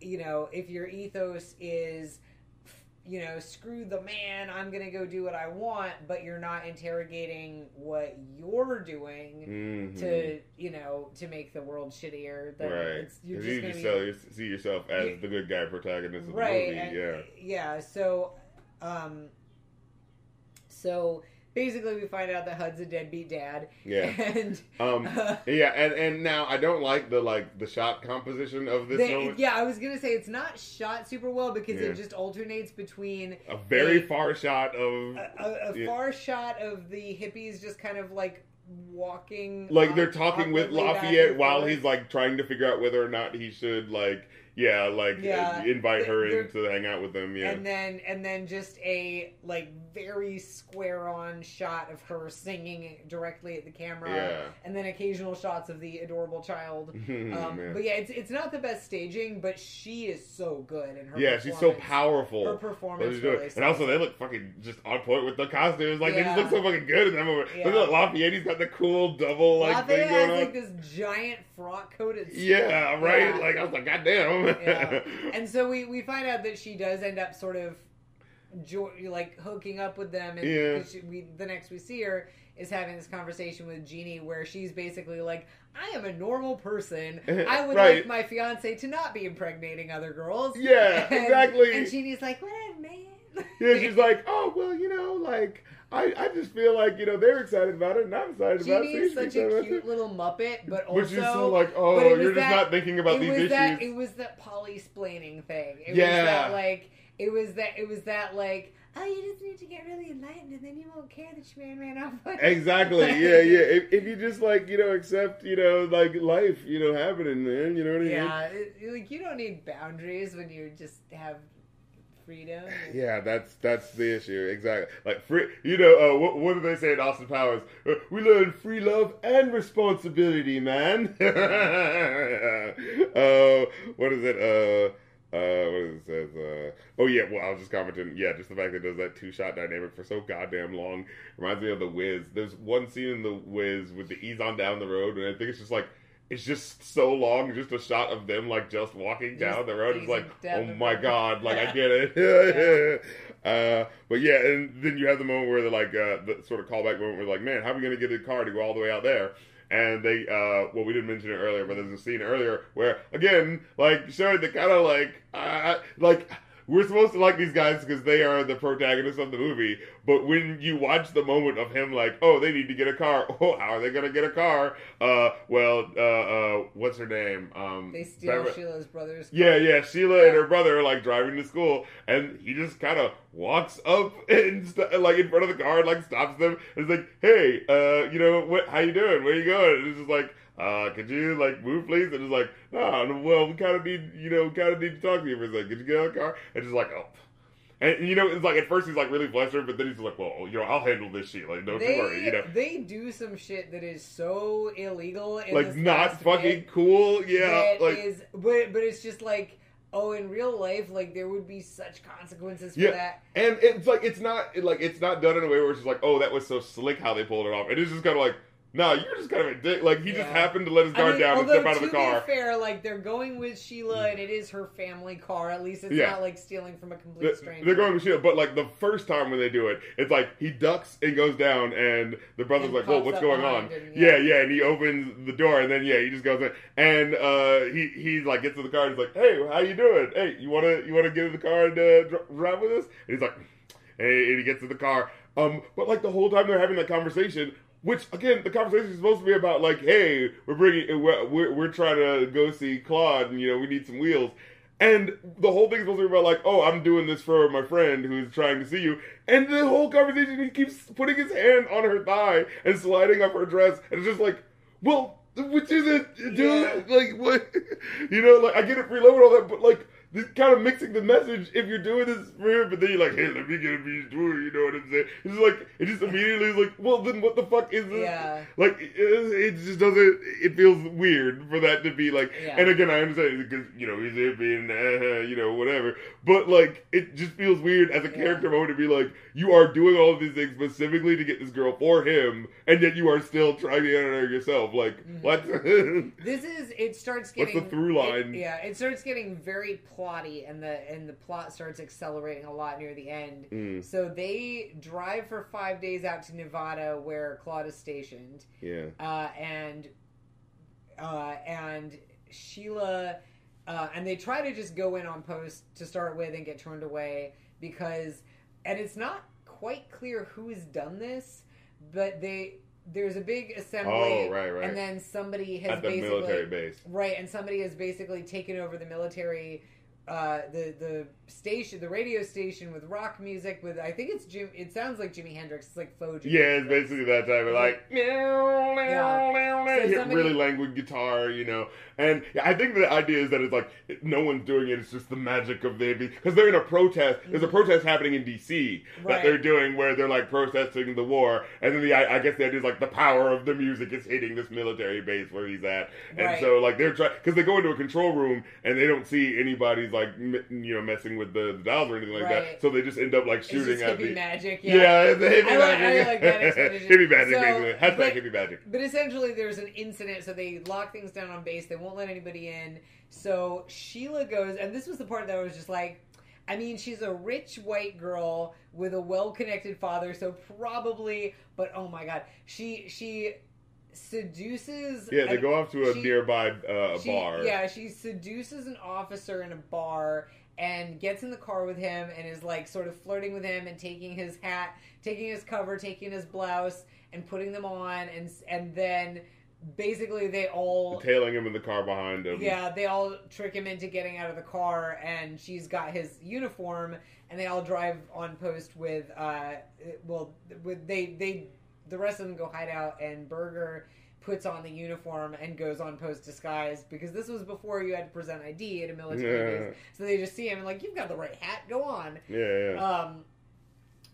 you know, if your ethos is you know, screw the man, I'm gonna go do what I want, but you're not interrogating what you're doing Mhm. to, you know, to make the world shittier. Then right. it's, you're 'Cause just you gonna just be see yourself as You- the good guy protagonist of right. the movie. and- yeah. yeah. So, um, so basically, we find out that Hud's a deadbeat dad, Yeah. <laughs> and Um, uh, yeah, and and now I don't like the like the shot composition of this they- moment. yeah, I was gonna say it's not shot super well because Yeah. it just alternates between A very They- far shot of a, a, a Yeah. far shot of the hippies just kind of like walking like they're talking with Lafayette while he's like trying to figure out whether or not he should like yeah like Yeah. uh, invite her in to hang out with them. Yeah. and then and then just a like very square on shot of her singing directly at the camera Yeah. and then occasional shots of the adorable child <laughs> um, Man. but yeah it's it's not the best staging but she is so good in her yeah, she's so powerful. her performance really and also, they look fucking just on point with the costumes. Like they just look so fucking good in that moment. Yeah. Look at Lafayette. He's got the cool double like Lafayette thing going has on. like this giant frock coated yeah, right. Yeah. Like I was like, God damn. Yeah. <laughs> and so we we find out that she does end up sort of jo- like hooking up with them and Yeah. she, we the next we see her is having this conversation with Jeannie where she's basically like I am a normal person <laughs> I would Right. like my fiance to not be impregnating other girls Yeah, <laughs> And- exactly. and Jeannie's like whatever man yeah, she's like, oh well, you know, like I, I just feel like you know they're excited about it, and I'm excited about it. Jeannie's such a cute it. little muppet but also so like, oh, you're just that- not thinking about these issues. that it was that poly splaining thing. It Yeah. was that like it was that it was that like oh you just need to get really enlightened and then you won't care that your man ran off. you." <laughs> Exactly. Yeah, yeah. If, if you just like you know accept you know like life you know happening, man. You know what I mean? yeah, it, like you don't need boundaries when you just have freedom. <laughs> Yeah, that's that's the issue exactly. Like free, you know, uh, what, what do they say in Austin Powers? Uh, we learn free love and responsibility, man. <laughs> uh, what is it? Uh, uh, what is it says? Uh, oh yeah, well I was just commenting. Yeah, just the fact that it does that two shot dynamic for so goddamn long reminds me of the Wiz. There's one scene in the Wiz with the ease on down the road, and I think it's just like. It's just so long, just a shot of them like just walking down the road. It's like, oh my god, like I get it. <laughs> <laughs> Uh, but yeah, and then you have the moment where they're like, uh, the sort of callback moment where like, man, how are we going to get a car to go all the way out there? And they, uh, well, we didn't mention it earlier, but there's a scene earlier where, again, like, sure, they kind of like, uh, like, we're supposed to like these guys because they are the protagonists of the movie. But when you watch the moment of him, like, oh, they need to get a car. <laughs> Oh, how are they gonna get a car? Uh, well, uh, uh, what's her name? Um, They steal Bever- Sheila's brother's. Car. yeah, yeah. Sheila and her brother are like driving to school, and he just kind of walks up <laughs> and st- like in front of the car and like stops them. And is like, "Hey, uh, you know what? How you doing? Where you going?" And it's just like, "Uh, could you like move, please?" And it's like, "No, no, well, we kind of need, you know, kind of need to talk to you for a second. Could you get out of the car?" And just like, "Oh." And you know, it's like at first he's like really flustered, but then he's like, "Well, you know, I'll handle this shit. Like, don't They worry." You know, they do some shit that is so illegal. Like not fucking cool. Yeah, like is- but but it's just like oh in real life like there would be such consequences for Yeah. that And it's like it's not like it's not done in a way where it's just like, oh, that was so slick how they pulled it off. It is just kind of like, no, you're just kind of a dick. Like he just happened to let his I guard mean, down and step out of the car. to be fair like they're going with Sheila and it is her family car at least it's Yeah. not like stealing from a complete stranger They're going with Sheila, but like the first time when they do it, it's like he ducks and goes down, and the brother's And like, "Whoa, what's going on?" him, yeah. yeah. yeah, and he opens the door, and then yeah, he just goes in, and uh, he he like gets to the car, and he's like, "Hey, how you doing? Hey, you wanna you wanna get in the car and uh, drive with us?" And he's like, "Hey," and he gets to the car, um, but like the whole time they're having that conversation. Which again, the conversation is supposed to be about like, hey, we're bringing, we're, we're, we're trying to go see Claude, and you know, we need some wheels. And the whole thing's supposed to be about like, oh, I'm doing this for my friend who's trying to see you. And the whole conversation, he keeps putting his hand on her thigh and sliding up her dress, and it's just like, well, which is it, dude? Yeah. Like what? <laughs> You know, like I get it, and all that, but like. This kind of mixing the message if you're doing this for him, but then you're like, hey, let me get a piece too, you know what I'm saying? It's like, it just immediately is like, well, then what the fuck is this? Yeah. Like, it, it just doesn't, it feels weird for that to be like, Yeah. and again, I understand because, you know, he's hippie and, uh, you know, whatever, but like, it just feels weird as a Yeah. character moment to be like, you are doing all of these things specifically to get this girl for him, and yet you are still trying to get her yourself. Like, Mhm. what? <laughs> This is it starts getting. What's the through line? it- yeah, it starts getting very plotty, and the and the plot starts accelerating a lot near the end. Mm, So they drive for five days out to Nevada, where Claude is stationed, yeah. uh, and uh, and Sheila, uh, and they try to just go in on post to start with and get turned away because, and it's not quite clear who's done this, but they there's a big assembly, Oh, right, right. and then somebody has At the basically military base. Right, and somebody has basically taken over the military, uh, the the station, the radio station with rock music. With I think it's Jim. It sounds like Jimi Hendrix. It's like faux. Jimi Yeah, it's Hendrix. basically that type of like, Yeah. So somebody- really languid guitar, you know. And yeah, I think the idea is that it's like no one's doing it. It's just the magic of the because they're in a protest. There's a protest happening in D.C. that Mm-hmm. Right. they're doing where they're like protesting the war, and then the I, I guess the idea is like the power of the music is hitting this military base where he's at, and Right. so like they're trying because they go into a control room and they don't see anybody's like m- you know messing with the, the dials or anything like Right. that, so they just end up like shooting at hippie the magic. yeah, Yeah. it's a hippie I like- I magic. like that <laughs> hippie magic, So, basically. Hashtag but- hippie magic. But essentially, there's an incident, so they lock things down on base. They won't let anybody in. So Sheila goes, and this was the part that I was just like, I mean, she's a rich white girl with a well-connected father, so probably. But oh my god, she she seduces. Yeah, they an- go off to a she- nearby uh, she- bar. Yeah, she seduces an officer in a bar and gets in the car with him and is like sort of flirting with him and taking his hat, taking his cover, taking his blouse and putting them on and and then basically they all Tailing him in the car behind him. yeah, they all trick him into getting out of the car, and she's got his uniform, and they all drive on post with, uh, well, with they they the rest of them go hide out, and Berger puts on the uniform and goes on post disguised because this was before you had to present ID at a military Yeah. base, so they just see him and like you've got the right hat, go on. Yeah, yeah. Um,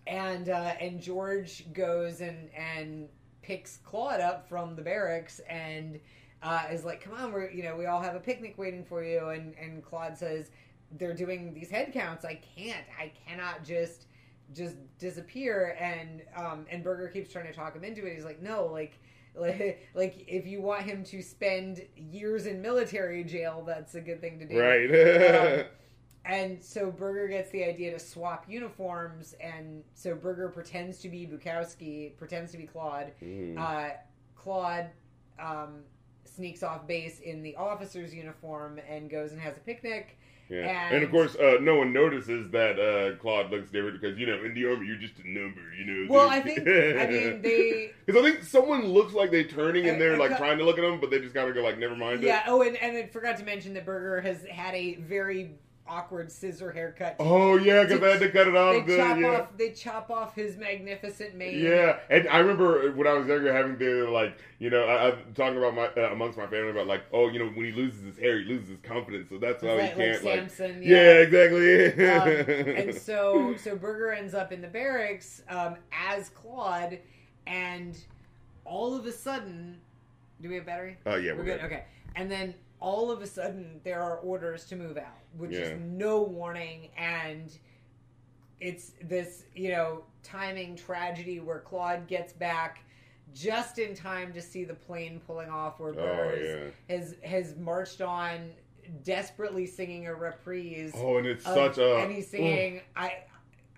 and uh, and George goes and and picks Claude up from the barracks and uh, is like, "Come on, we're you know we all have a picnic waiting for you." And and Claude says, "They're doing these head counts. I can't. I cannot just." Just disappear and um and Berger keeps trying to talk him into it he's like no like like, <laughs> like if you want him to spend years in military jail that's a good thing to do right. um, <laughs> and so Berger gets the idea to swap uniforms, and so Berger pretends to be Bukowski, pretends to be Claude. Mhm. Uh, Claude um, sneaks off base in the officer's uniform and goes and has a picnic. Yeah. and- And, of course, uh, no one notices that uh, Claude looks different because you know in the army you're just a number, you know. Well. I think I mean <laughs> they Because I think someone looks like they're turning and they're I- I like trying to look at them, but they just kind of go like, never mind yeah. it. Oh, and and I forgot to mention that Berger has had a very awkward scissor haircut. Oh yeah, because I had to cut it they off. the- chop yeah. off they chop off his magnificent mane. Yeah, and I remember when I was younger having to like, you know, I, I'm talking about my uh, amongst my family about like, oh, you know, when he loses his hair, he loses his confidence, so that's why Like, he like can't like. Samson. yeah. exactly. um, <laughs> and so so Berger ends up in the barracks um, as Claude, and all of a sudden, do we have battery? oh yeah, We're we're good. good. Okay, and then all of a sudden there are orders to move out, which Yeah. is no warning, and it's this you know timing tragedy where Claude gets back. Just in time to see the plane pulling off, where Oh yeah. has has marched on, desperately singing a reprise. Oh, and it's of- such a. and he's singing I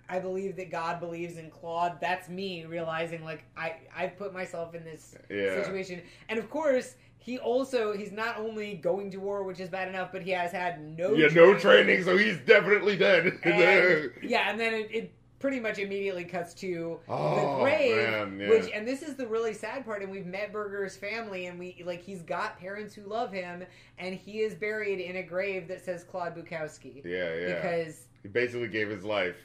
I believe that God believes in Claude. That's me realizing like I I've put myself in this Yeah. situation. And of course, he also he's not only going to war, which is bad enough, but he has had no yeah, no training, so he's definitely dead. And, <laughs> yeah, and then it, it pretty much immediately cuts to Oh, the grave, man, yeah. which and this is the really sad part. And we've met Berger's family, and we like he's got parents who love him, and he is buried in a grave that says Claude Bukowski Yeah, yeah. because he basically gave his life.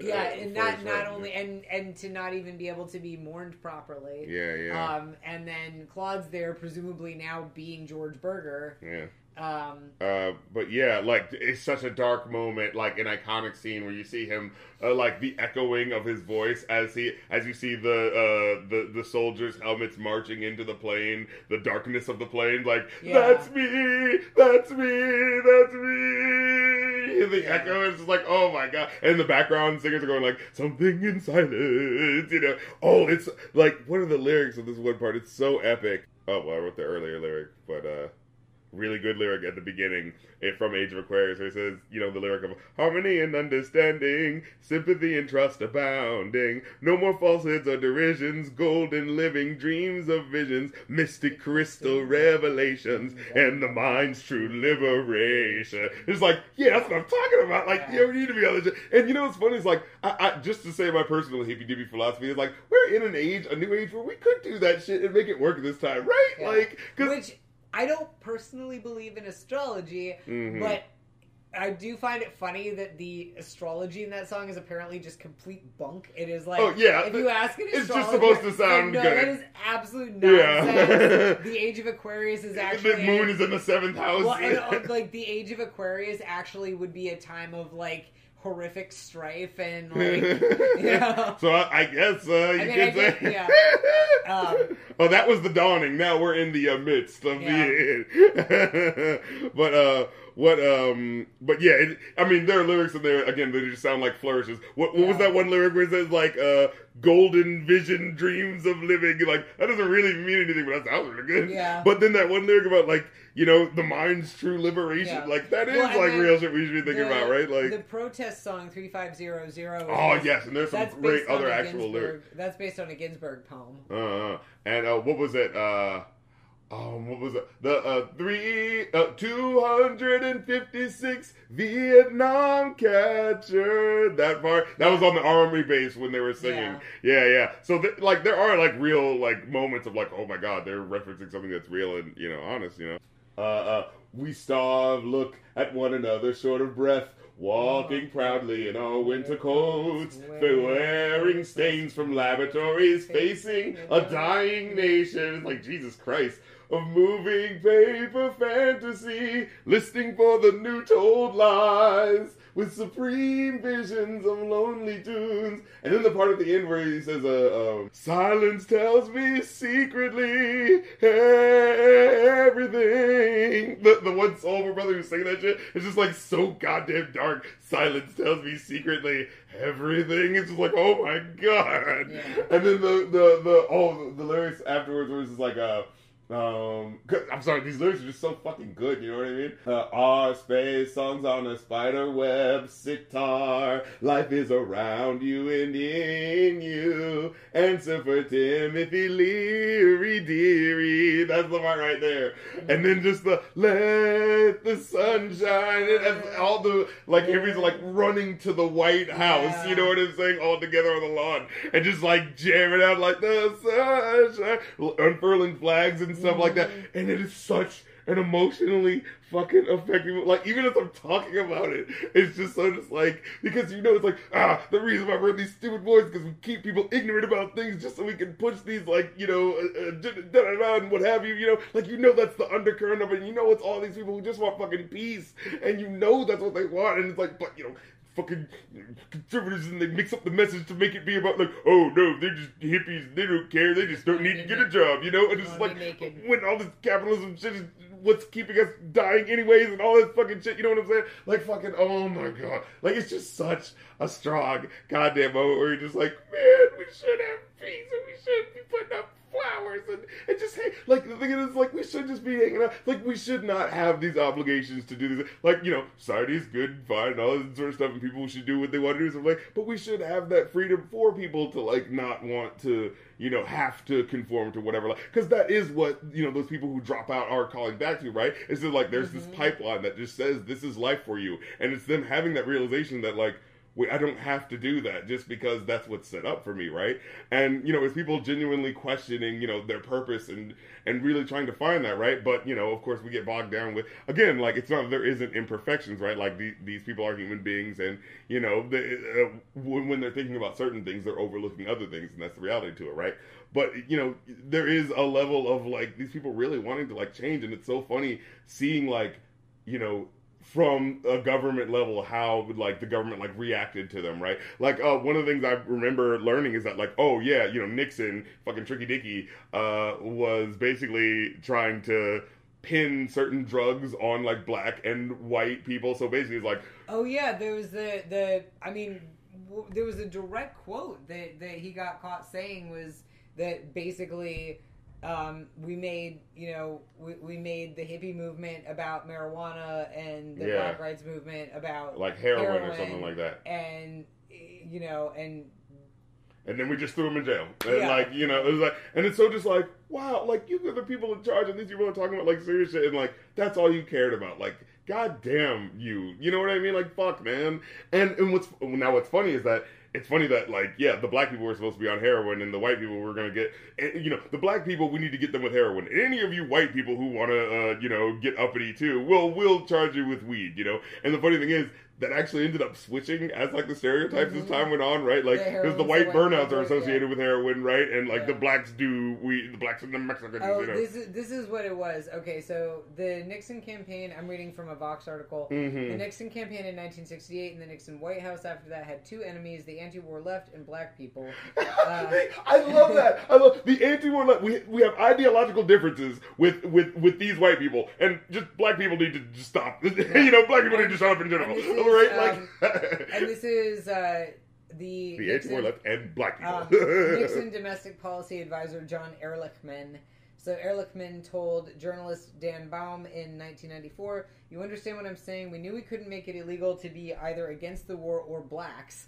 Yeah, uh, and not not only and and to not even be able to be mourned properly. Yeah, yeah, Um, and then Claude's there, presumably now being George Berger. yeah. Um, Uh, but yeah, like it's such a dark moment, like an iconic scene where you see him, uh, like the echoing of his voice as he, as you see the uh, the the soldiers' helmets marching into the plane, the darkness of the plane, like Yeah. that's me, that's me, that's me. The Yeah. echo is just like, oh my god, and the background singers are going like something in silence, you know. Oh, it's like what are the lyrics of this one part? It's so epic. Oh, well, I wrote the earlier lyric, but uh really good lyric at the beginning eh, from Age of Aquarius where it says, you know, the lyric of harmony and understanding, sympathy and trust abounding, no more falsehoods or derisions, golden living dreams of visions, mystic crystal revelations, and the mind's true liberation. It's like, yeah, that's what I'm talking about. Like, you don't need to be this shit. And you know what's funny is like, I, I just to say my personal hippy dippy philosophy is like, we're in an age, a new age where we could do that shit and make it work this time, right? Yeah. Like, cause which I don't personally believe in astrology, Mhm. but I do find it funny that the astrology in that song is apparently just complete bunk. It is like, Oh, yeah, if you ask an it's just supposed to sound no, good. that is absolute Yeah. nonsense. <laughs> the age of Aquarius is actually the moon is in the seventh house. well, and, <laughs> uh, like the age of Aquarius actually would be a time of like horrific strife and <laughs> like Yeah. So I, I guess uh, you I mean, can say. yeah. <laughs> Um, oh, that was the dawning. Now we're in the uh, midst of Yeah. the. <laughs> but uh, what um, but yeah, it, I mean, there are lyrics in there again that just sound like flourishes. What, what was that one lyric where it says like uh, golden vision, dreams of living? Like that doesn't really mean anything, but that sounds really good. Yeah. But then that one lyric about like you know the mind's true liberation, Yeah. like that is Well, like then real shit we should be thinking the- about, right? Like the protest song three five zero zero. Oh yes, and there's some great other actual lyrics. That's based on a Ginsberg poem. Uh, and uh, what was it? Uh, um, what was it? The uh, three, uh, two hundred and fifty-six Vietnam catcher. That part that was on the army base when they were singing. Yeah, yeah. So th- like there are like real like moments of like, oh my god, they're referencing something that's real and you know honest. You know. Uh, uh, we starve, look at one another, short of breath. Walking proudly in our winter coats, wearing stains from laboratories, facing a dying nation. It's like Jesus Christ of moving paper fantasy, listening for the new told lies with supreme visions of lonely tunes. And then the part at the end where he says, uh, um, "Silence tells me secretly everything." The the one Soulful brother who's singing that shit is just like so goddamn dark. Silence tells me secretly everything. It's just like, oh my god. Yeah. And then the the the oh the lyrics afterwards was just like uh um, I'm sorry, these lyrics are just so fucking good. You know what I mean? Uh, our space songs on a spider web, sitar. Life is around you and in you. Answer for Timothy Leary, dearie. That's the part right there. And then just the let the sun shine. And all the like, everybody's like running to the White House. You know what I'm saying? All together on the lawn and just like jamming out like the sunshine, unfurling flags and stuff like that. And it is such an emotionally fucking effective. Like even as I'm talking about it, it's just so just like because you know it's like ah the reason why we're in these stupid wars because we keep people ignorant about things just so we can push these like you know uh, uh, da- da- da- and what have you. You know like you know that's the undercurrent of it. You know it's all these people who just want fucking peace, and you know that's what they want. And it's like but you know fucking conservatives and they mix up the message to make it be about like, oh no, they're just hippies, they don't care, they just don't need to get a job, you know? And it's like when all this capitalism shit is what's keeping us dying anyways and all this fucking shit, you know what I'm saying? Like fucking oh my god. Like it's just such a strong goddamn moment where you're just like, man, we should have peace and we should be putting up flowers and, and just hey like the thing is like we should just be hanging out like we should not have these obligations to do this like you know society is good and fine and all this sort of stuff and people should do what they want to do stuff like but we should have that freedom for people to like not want to you know have to conform to whatever like because that is what you know those people who drop out are calling back to right? It's just like there's this mm-hmm. pipeline that just says this is life for you and it's them having that realization that like I don't have to do that just because that's what's set up for me, right? And you know, it's people genuinely questioning, you know, their purpose and and really trying to find that, right? But you know, of course, we get bogged down with again, like it's not there isn't imperfections, right? Like the, these people are human beings, and you know, uh, when, when they're thinking about certain things, they're overlooking other things, and that's the reality to it, right? But you know, there is a level of like these people really wanting to like change, and it's so funny seeing like you know from a government level how like the government like reacted to them right like uh, one of the things i remember learning is that like oh yeah you know nixon fucking tricky dicky uh, was basically trying to pin certain drugs on like black and white people so basically it's like Oh yeah, there was the the. I mean, w- there was a direct quote that that he got caught saying was that basically. Um, we made, you know, we, we made the hippie movement about marijuana and the Yeah. black rights movement about like heroin, or something like that and you know and and then we just threw him in jail. And Yeah. like, you know, it was like, and it's so just like, wow, like you are the people in charge, and these people are talking about like serious shit, and like that's all you cared about. Like, god damn you, you know what I mean? Like, fuck, man. And and what's now what's funny is that. It's funny that, like, yeah, the black people were supposed to be on heroin, and the white people were to get, you know, the black people, we need to get them with heroin. Any of you white people who want to, uh, you know, get uppity too, we'll, we'll charge you with weed, you know? And the funny thing is, that actually ended up switching as like the stereotypes as Mhm. time went on, right? Like because the white the white burnouts people, are associated yeah. with heroin, right? And like the blacks do we the blacks and the Mexicans, oh you know. this is this is what it was okay so the nixon campaign i'm reading from a vox article The Mhm. Nixon campaign in 1968 and the Nixon White House after that had two enemies: the anti-war left and black people. <laughs> Uh, I love that. <laughs> I love the anti-war. left. We we have ideological differences with with with these white people, and just black people need to just stop. <laughs> you know, black people need to shut up in general, And this is, right? um, like and this is uh, the <laughs> the anti-war left and black people. um, <laughs> Nixon domestic policy advisor John Ehrlichman. So Ehrlichman told journalist Dan Baum in 1994, "You understand what I'm saying? We knew we couldn't make it illegal to be either against the war or blacks."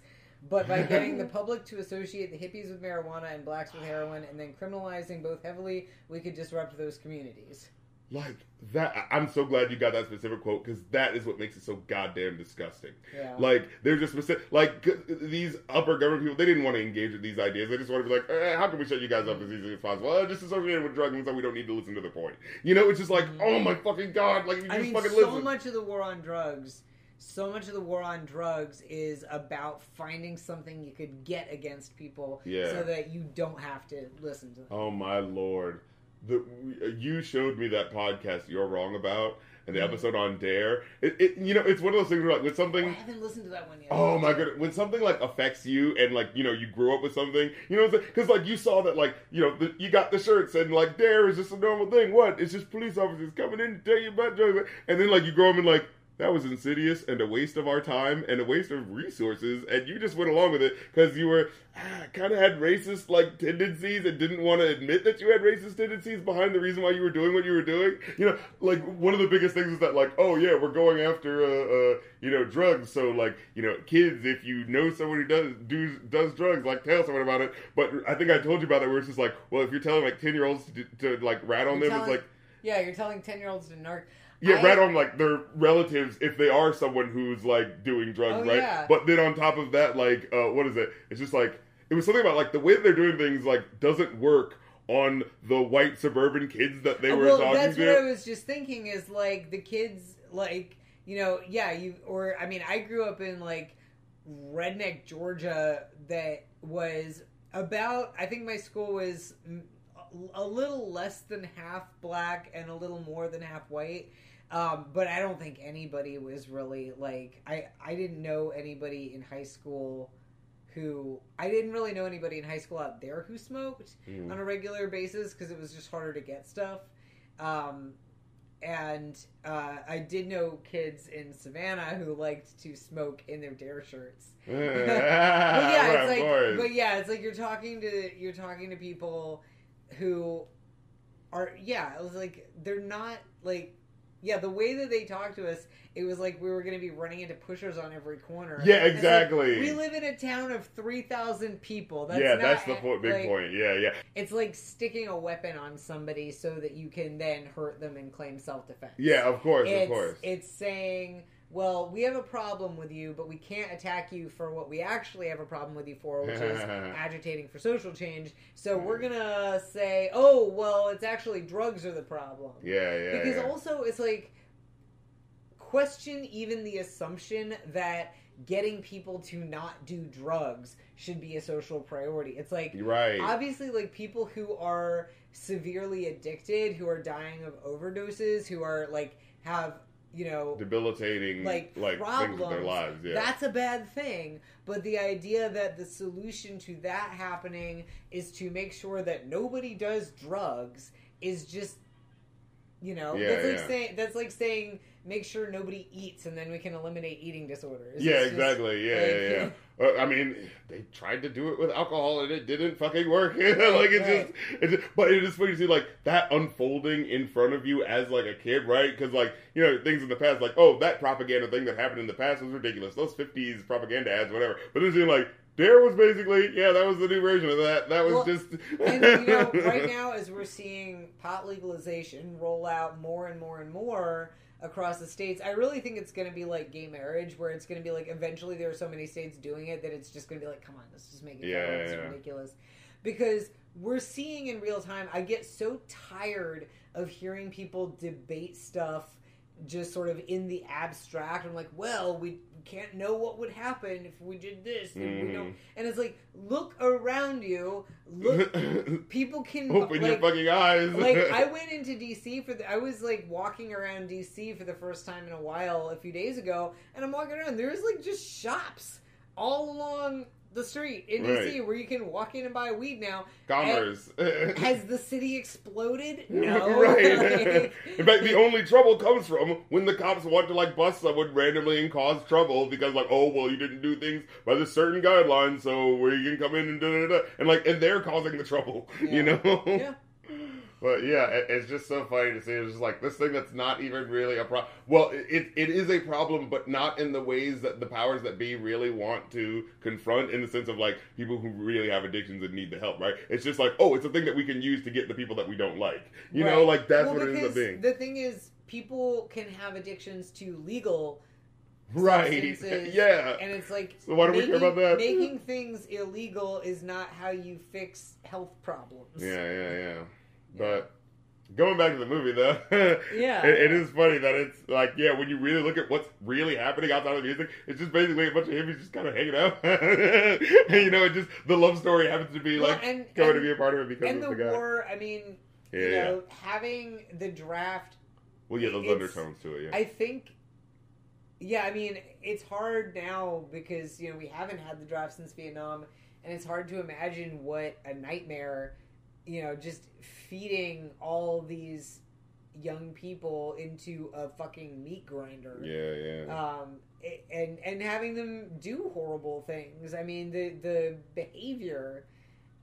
But by <laughs> getting the public to associate the hippies with marijuana and blacks with heroin, and then criminalizing both heavily, we could disrupt those communities. Like that. I'm so glad you got that specific quote because that is what makes it so goddamn disgusting. Yeah. Like they're just specific. Like these upper government people, they didn't want to engage with these ideas. They just want to be like, eh, how can we shut you guys up as easily as possible? Well, just associated with drugs, and so we don't need to listen to the point. You know, it's just like, oh my fucking god! Like you I just mean, so listen. much of the war on drugs, so much of the war on drugs is about finding something you could get against people, Yeah. so that you don't have to listen to them. Oh my lord! The you showed me that podcast you're wrong about, and the Mhm. episode on Dare. It, it you know, it's one of those things where like with something I haven't listened to that one yet. Oh my goodness! When something like affects you, and like you know, you grew up with something, you know, because like you saw that, like you know, the, you got the shirts, and like dare is just a normal thing. What? It's just police officers coming in to tell you about drugs, and then like you grow up and like that was insidious and a waste of our time and a waste of resources, and you just went along with it because you were ah, kind of had racist like tendencies and didn't want to admit that you had racist tendencies behind the reason why you were doing what you were doing. You know, like one of the biggest things is that like, oh yeah, we're going after uh, uh you know drugs, so like you know kids, if you know someone who does do does drugs, like tell someone about it. But I think I told you about that where it's just like, well, if you're telling like ten year olds to, to like rat on You're them, it's like. Yeah, you're telling ten year olds to narc. Yeah, I- rat on like their relatives if they are someone who's like doing drugs, Oh, right? yeah. But then on top of that, like, uh, what is it? It's just like it was something about like the way they're doing things like doesn't work on the white suburban kids that they Oh, were well, talking that's to. what I was just thinking. Is like the kids, like you know, yeah, you or I mean, I grew up in like redneck Georgia that was about. I think my school was a little less than half black and a little more than half white. Um, but I don't think anybody was really like I. I didn't know anybody in high school who I didn't really know anybody in high school out there who smoked Mm. on a regular basis because it was just harder to get stuff. Um, and uh, I did know kids in Savannah who liked to smoke in their dare shirts. <laughs> <laughs> but yeah, it's like, but yeah, it's like you're talking to you're talking to people who are yeah, it was like they're not like yeah, the way that they talked to us, it was like we were going to be running into pushers on every corner. Yeah, It's like, exactly. we live in a town of three thousand people. That's yeah, not, that's the point, big like, point. Yeah, yeah. It's like sticking a weapon on somebody so that you can then hurt them and claim self defense. Yeah, of course, it's, of course. It's saying well, we have a problem with you, but we can't attack you for what we actually have a problem with you for, which is <laughs> agitating for social change. So hmm. we're gonna say, oh, well, it's actually drugs are the problem. Yeah, yeah. because yeah. also it's like question even the assumption that getting people to not do drugs should be a social priority. It's like right. obviously like people who are severely addicted, who are dying of overdoses, who are like have you know Debilitating like, like, problems. things in their lives. Yeah. That's a bad thing. But the idea that the solution to that happening is to make sure that nobody does drugs is just you know Yeah, that's like yeah. saying that's like saying make sure nobody eats and then we can eliminate eating disorders. yeah, It's just- exactly. Yeah, like- yeah, yeah. <laughs> I mean, they tried to do it with alcohol and it didn't fucking work. <laughs> like it's Right. just, it's just, but it is funny to see like that unfolding in front of you as like a kid, right? Because like you know things in the past, like oh that propaganda thing that happened in the past was ridiculous. Those '50s propaganda ads, whatever. But then seeing like there was basically yeah, that was the new version of that. That was Well, just and you know, right <laughs> now as we're seeing pot legalization roll out more and more and more across the states, I really think it's going to be like gay marriage, where it's going to be like eventually there are so many states doing it that it's just going to be like, come on, let's just make it Yeah, yeah, It's yeah. ridiculous. Because we're seeing in real time, I get so tired of hearing people debate stuff just sort of in the abstract. I'm like, well, we can't know what would happen if we did this. And, we don't. Mm-hmm. and it's like, look around you. Look, <laughs> people can Open your fucking eyes. like I <laughs> went into DC for the I was like walking around DC for the first time in a while a few days ago and I'm walking around there's like just shops all along the street in DC Right. where you can walk in and buy weed now. Commerce. Has the city exploded? <laughs> No. right. <laughs> In fact, the only trouble comes from when the cops want to like bust someone randomly and cause trouble because like, oh well, you didn't do things by the certain guidelines, so we can come in and da da da, and like, and they're causing the trouble, <laughs> Yeah. you know. Yeah. But yeah, it, it's just so funny to see. It's just like this thing that's not even really a problem. Well, it it is a problem, but not in the ways that the powers that be really want to confront. In the sense of like people who really have addictions and need the help, right? It's just like, oh, it's a thing that we can use to get the people that we don't like. You know, like that's Well, what it ends up being. The thing is, people can have addictions to legal Right. <laughs> Yeah. and it's like So why do we care about that? Making things illegal is not how you fix health problems. Yeah, yeah, yeah. But going back to the movie, though, <laughs> Yeah. it, it is funny that it's like, yeah, when you really look at what's really happening outside of the music, it's just basically a bunch of hippies just kind of hanging out. and, <laughs> you know, it just the love story happens to be Well, like and- going to be a part of it because and of the the guy. war. I mean, yeah, you yeah. having the draft. Well, yeah, those undertones to it. Yeah. I think. Yeah, I mean, it's hard now because you know we haven't had the draft since Vietnam, and it's hard to imagine what a nightmare, you know, just feeding all these young people into a fucking meat grinder. yeah, yeah. um, and and having them do horrible things. I mean, the the behavior,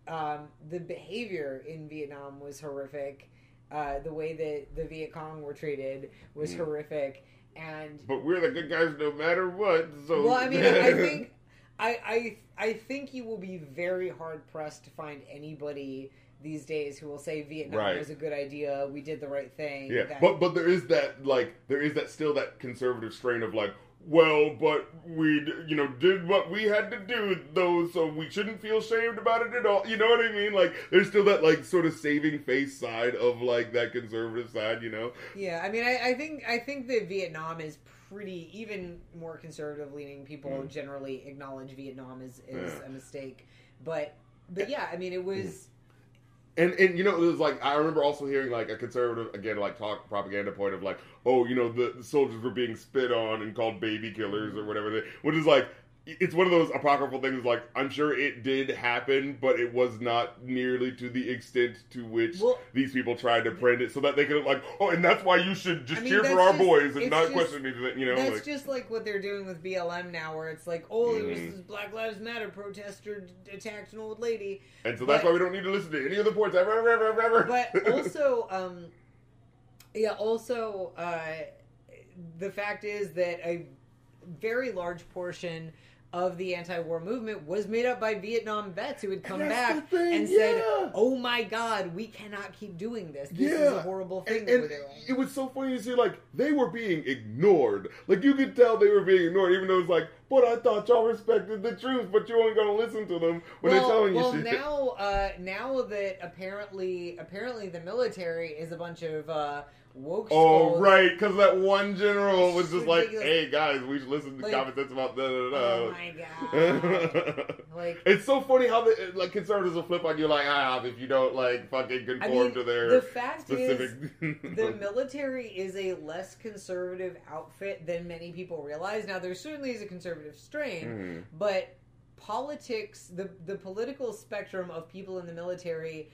um, the behavior in Vietnam was horrific. Uh, the way that the Viet Cong were treated was Mm. horrific, and but we're the good guys no matter what. So well, I mean, I think <laughs> I I I think you will be very hard pressed to find anybody these days who will say Vietnam Right. was a good idea. We did the right thing. Yeah, that- but but there is that like there is that still that conservative strain of like, well, but we you know did what we had to do though, so we shouldn't feel shamed about it at all. You know what I mean? Like there's still that like sort of saving face side of like that conservative side. You know? Yeah, I mean, I, I think I think that Vietnam is pretty even more conservative leaning. People Mm. generally acknowledge Vietnam is, is Yeah. a mistake, but but yeah, I mean, it was And and you know it was like I remember also hearing like a conservative again like talk propaganda point of like oh you know the, the soldiers were being spit on and called baby killers or whatever they, which is like it's one of those apocryphal things like I'm sure it did happen but it was not nearly to the extent to which Well- these people tried to print it so that they could like oh and that's why you should just I mean, cheer for our just- boys and not just- question anything you know that's like just like what they're doing with BLM now, where it's like, oh, there was Mhm. this Black Lives Matter protester attacked an old lady, and so that's but- why we don't need to listen to any of the points ever ever ever ever but <laughs> also, um, yeah, also, uh, the fact is that a very large portion of the anti-war movement was made up by Vietnam vets who had come back thing, and said, "Oh my God, we cannot keep doing this. This is a horrible thing And, that and we're doing." it was so funny to see, like, they were being ignored. Like, you could tell they were being ignored, even though it's like, but I thought y'all respected the truth, but you're only going to listen to them when well, they're telling you well, now, uh, now that apparently, apparently the military is a bunch of uh, woke. Oh right, because that one general was just like, "Hey guys, we should listen to Like- common sense about da da da." Oh my god! <laughs> Like, it's so funny how the like conservatives will flip on you like, ah, if you don't like fucking conform I mean, to their the fact specific. is, <laughs> the military is a less conservative outfit than many people realize. Now, there certainly is a conservative strain, Mhm. but politics, the the political spectrum of people in the military,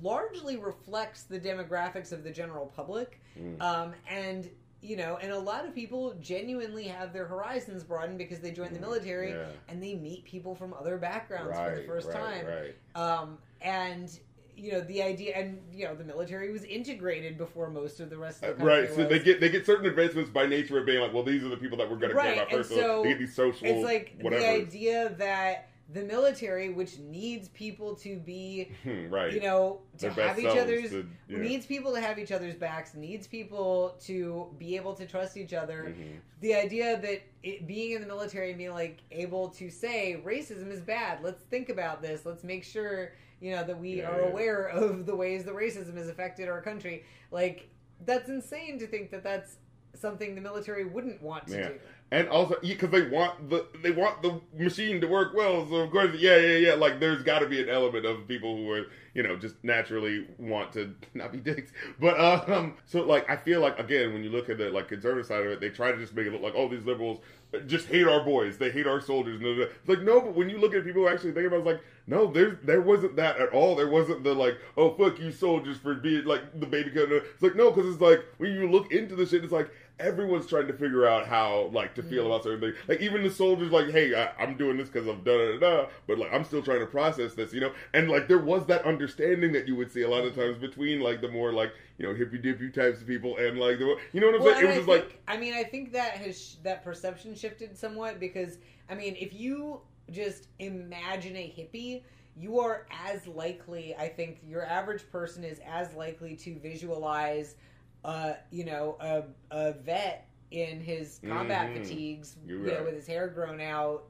largely reflects the demographics of the general public, Mm. um, and. You know, and a lot of people genuinely have their horizons broadened because they join the military Mm, Yeah. and they meet people from other backgrounds for the first right, time. Right. Um, and you know the idea, and you know the military was integrated before most of the rest of the country Right, so was. they get they get certain advancements by nature of being like, well, these are the people that we're going to Right, care about first. So, so they get these social, It's like whatever. the idea that the military, which needs people to be, <laughs> right, you know, to Their have each other's, to- yeah. needs people to have each other's backs, needs people to be able to trust each other. Mhm. The idea that it, being in the military and being like able to say racism is bad. Let's think about this. Let's make sure you know that we Yeah, are yeah. aware of the ways that racism has affected our country. Like that's insane to think that that's something the military wouldn't want to do. And also, because they want the they want the machine to work well, so of course, yeah, yeah, yeah. Like, there's got to be an element of people who are, you know, just naturally want to <laughs> not be dicks. But um, so like, I feel like again, when you look at the like conservative side of it, they try to just make it look like, oh, these liberals just hate our boys, they hate our soldiers. It's like, no, but when you look at people who actually think about, it, it's like, no, there there wasn't that at all. There wasn't the like, oh, fuck you soldiers for being like the baby cut. It's like no, because it's like when you look into the shit, it's like everyone's trying to figure out how like to feel mm. about certain things. Like even the soldiers, like, hey, I, I'm doing this because of da da da da, but like I'm still trying to process this, you know. And like there was that understanding that you would see a lot of mm-hmm. times between like the more like you know hippy dippy types of people and like the you know what I'm Well, saying. It was I just think, like I mean, I think that has that perception shifted somewhat because I mean, if you just imagine a hippie, you are as likely. I think your average person is as likely to visualize, uh, you know, a, a vet in his combat Mhm. fatigues, you know, with his hair grown out.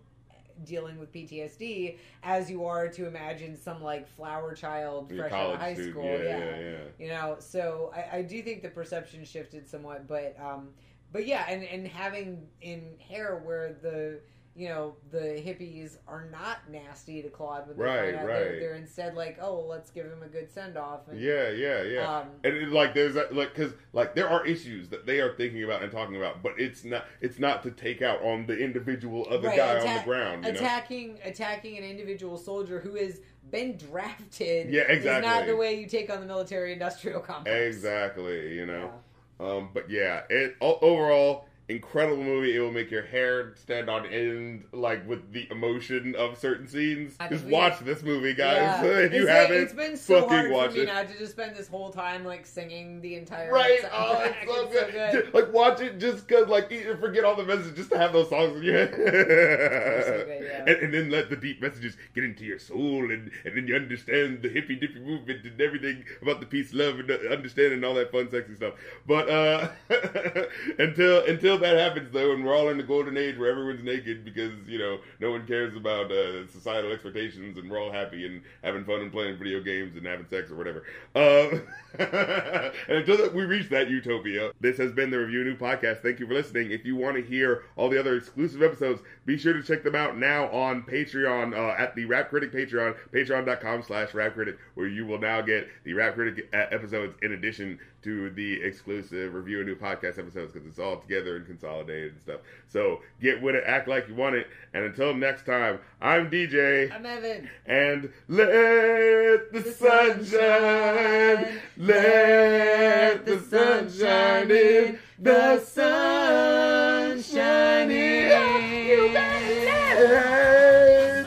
Dealing with PTSD, as you are to imagine some like flower child your fresh out of high student. school, yeah, yeah, yeah. you know so I, I do think the perception shifted somewhat but um but yeah and and having in hair where the you know the hippies are not nasty to claude when they Right, out they're, right. they're instead like oh let's give him a good send-off Yeah, yeah, yeah. um and it, like there's that, like because like there are issues that they are thinking about and talking about, but it's not it's not to take out on the individual other Right, guy on the ground. You know? attacking attacking an individual soldier who has been drafted Yeah, is not the way you take on the military industrial <laughs> complex Exactly, you know. Yeah. Um, but yeah, it overall incredible movie. It will make your hair stand on end, like with the emotion of certain scenes. Just watch this movie, guys. Yeah. <laughs> if you It's haven't, like, it's been so hard for me it. now to just spend this whole time like singing the entire Right? Oh, it's <laughs> so good. Just, like watch it just cause like you forget all the messages just to have those songs in your head. so good, yeah. and, and then let the deep messages get into your soul and, and then you understand the hippy dippy movement and everything about the peace, love and understanding all that fun sexy stuff. But uh <laughs> until until that happens though and we're all in the golden age where everyone's naked because, you know, no one cares about uh, societal expectations and we're all happy and having fun and playing video games and having sex or whatever. Um, <laughs> and until we reach that utopia, this has been the Review New Podcast. Thank you for listening. If you want to hear all the other exclusive episodes, be sure to check them out now on Patreon uh, at the Rap Critic Patreon, patreon.com slash Rap Critic, where you will now get the Rap Critic uh, episodes in addition to the exclusive Review a New Podcast episodes because it's all together and consolidated and stuff. So get with it, act like you want it. And until next time, I'm DJ. I'm Evan. And let the, The sun sun shine. shine. Let the sun shine in. The sun shining. You better let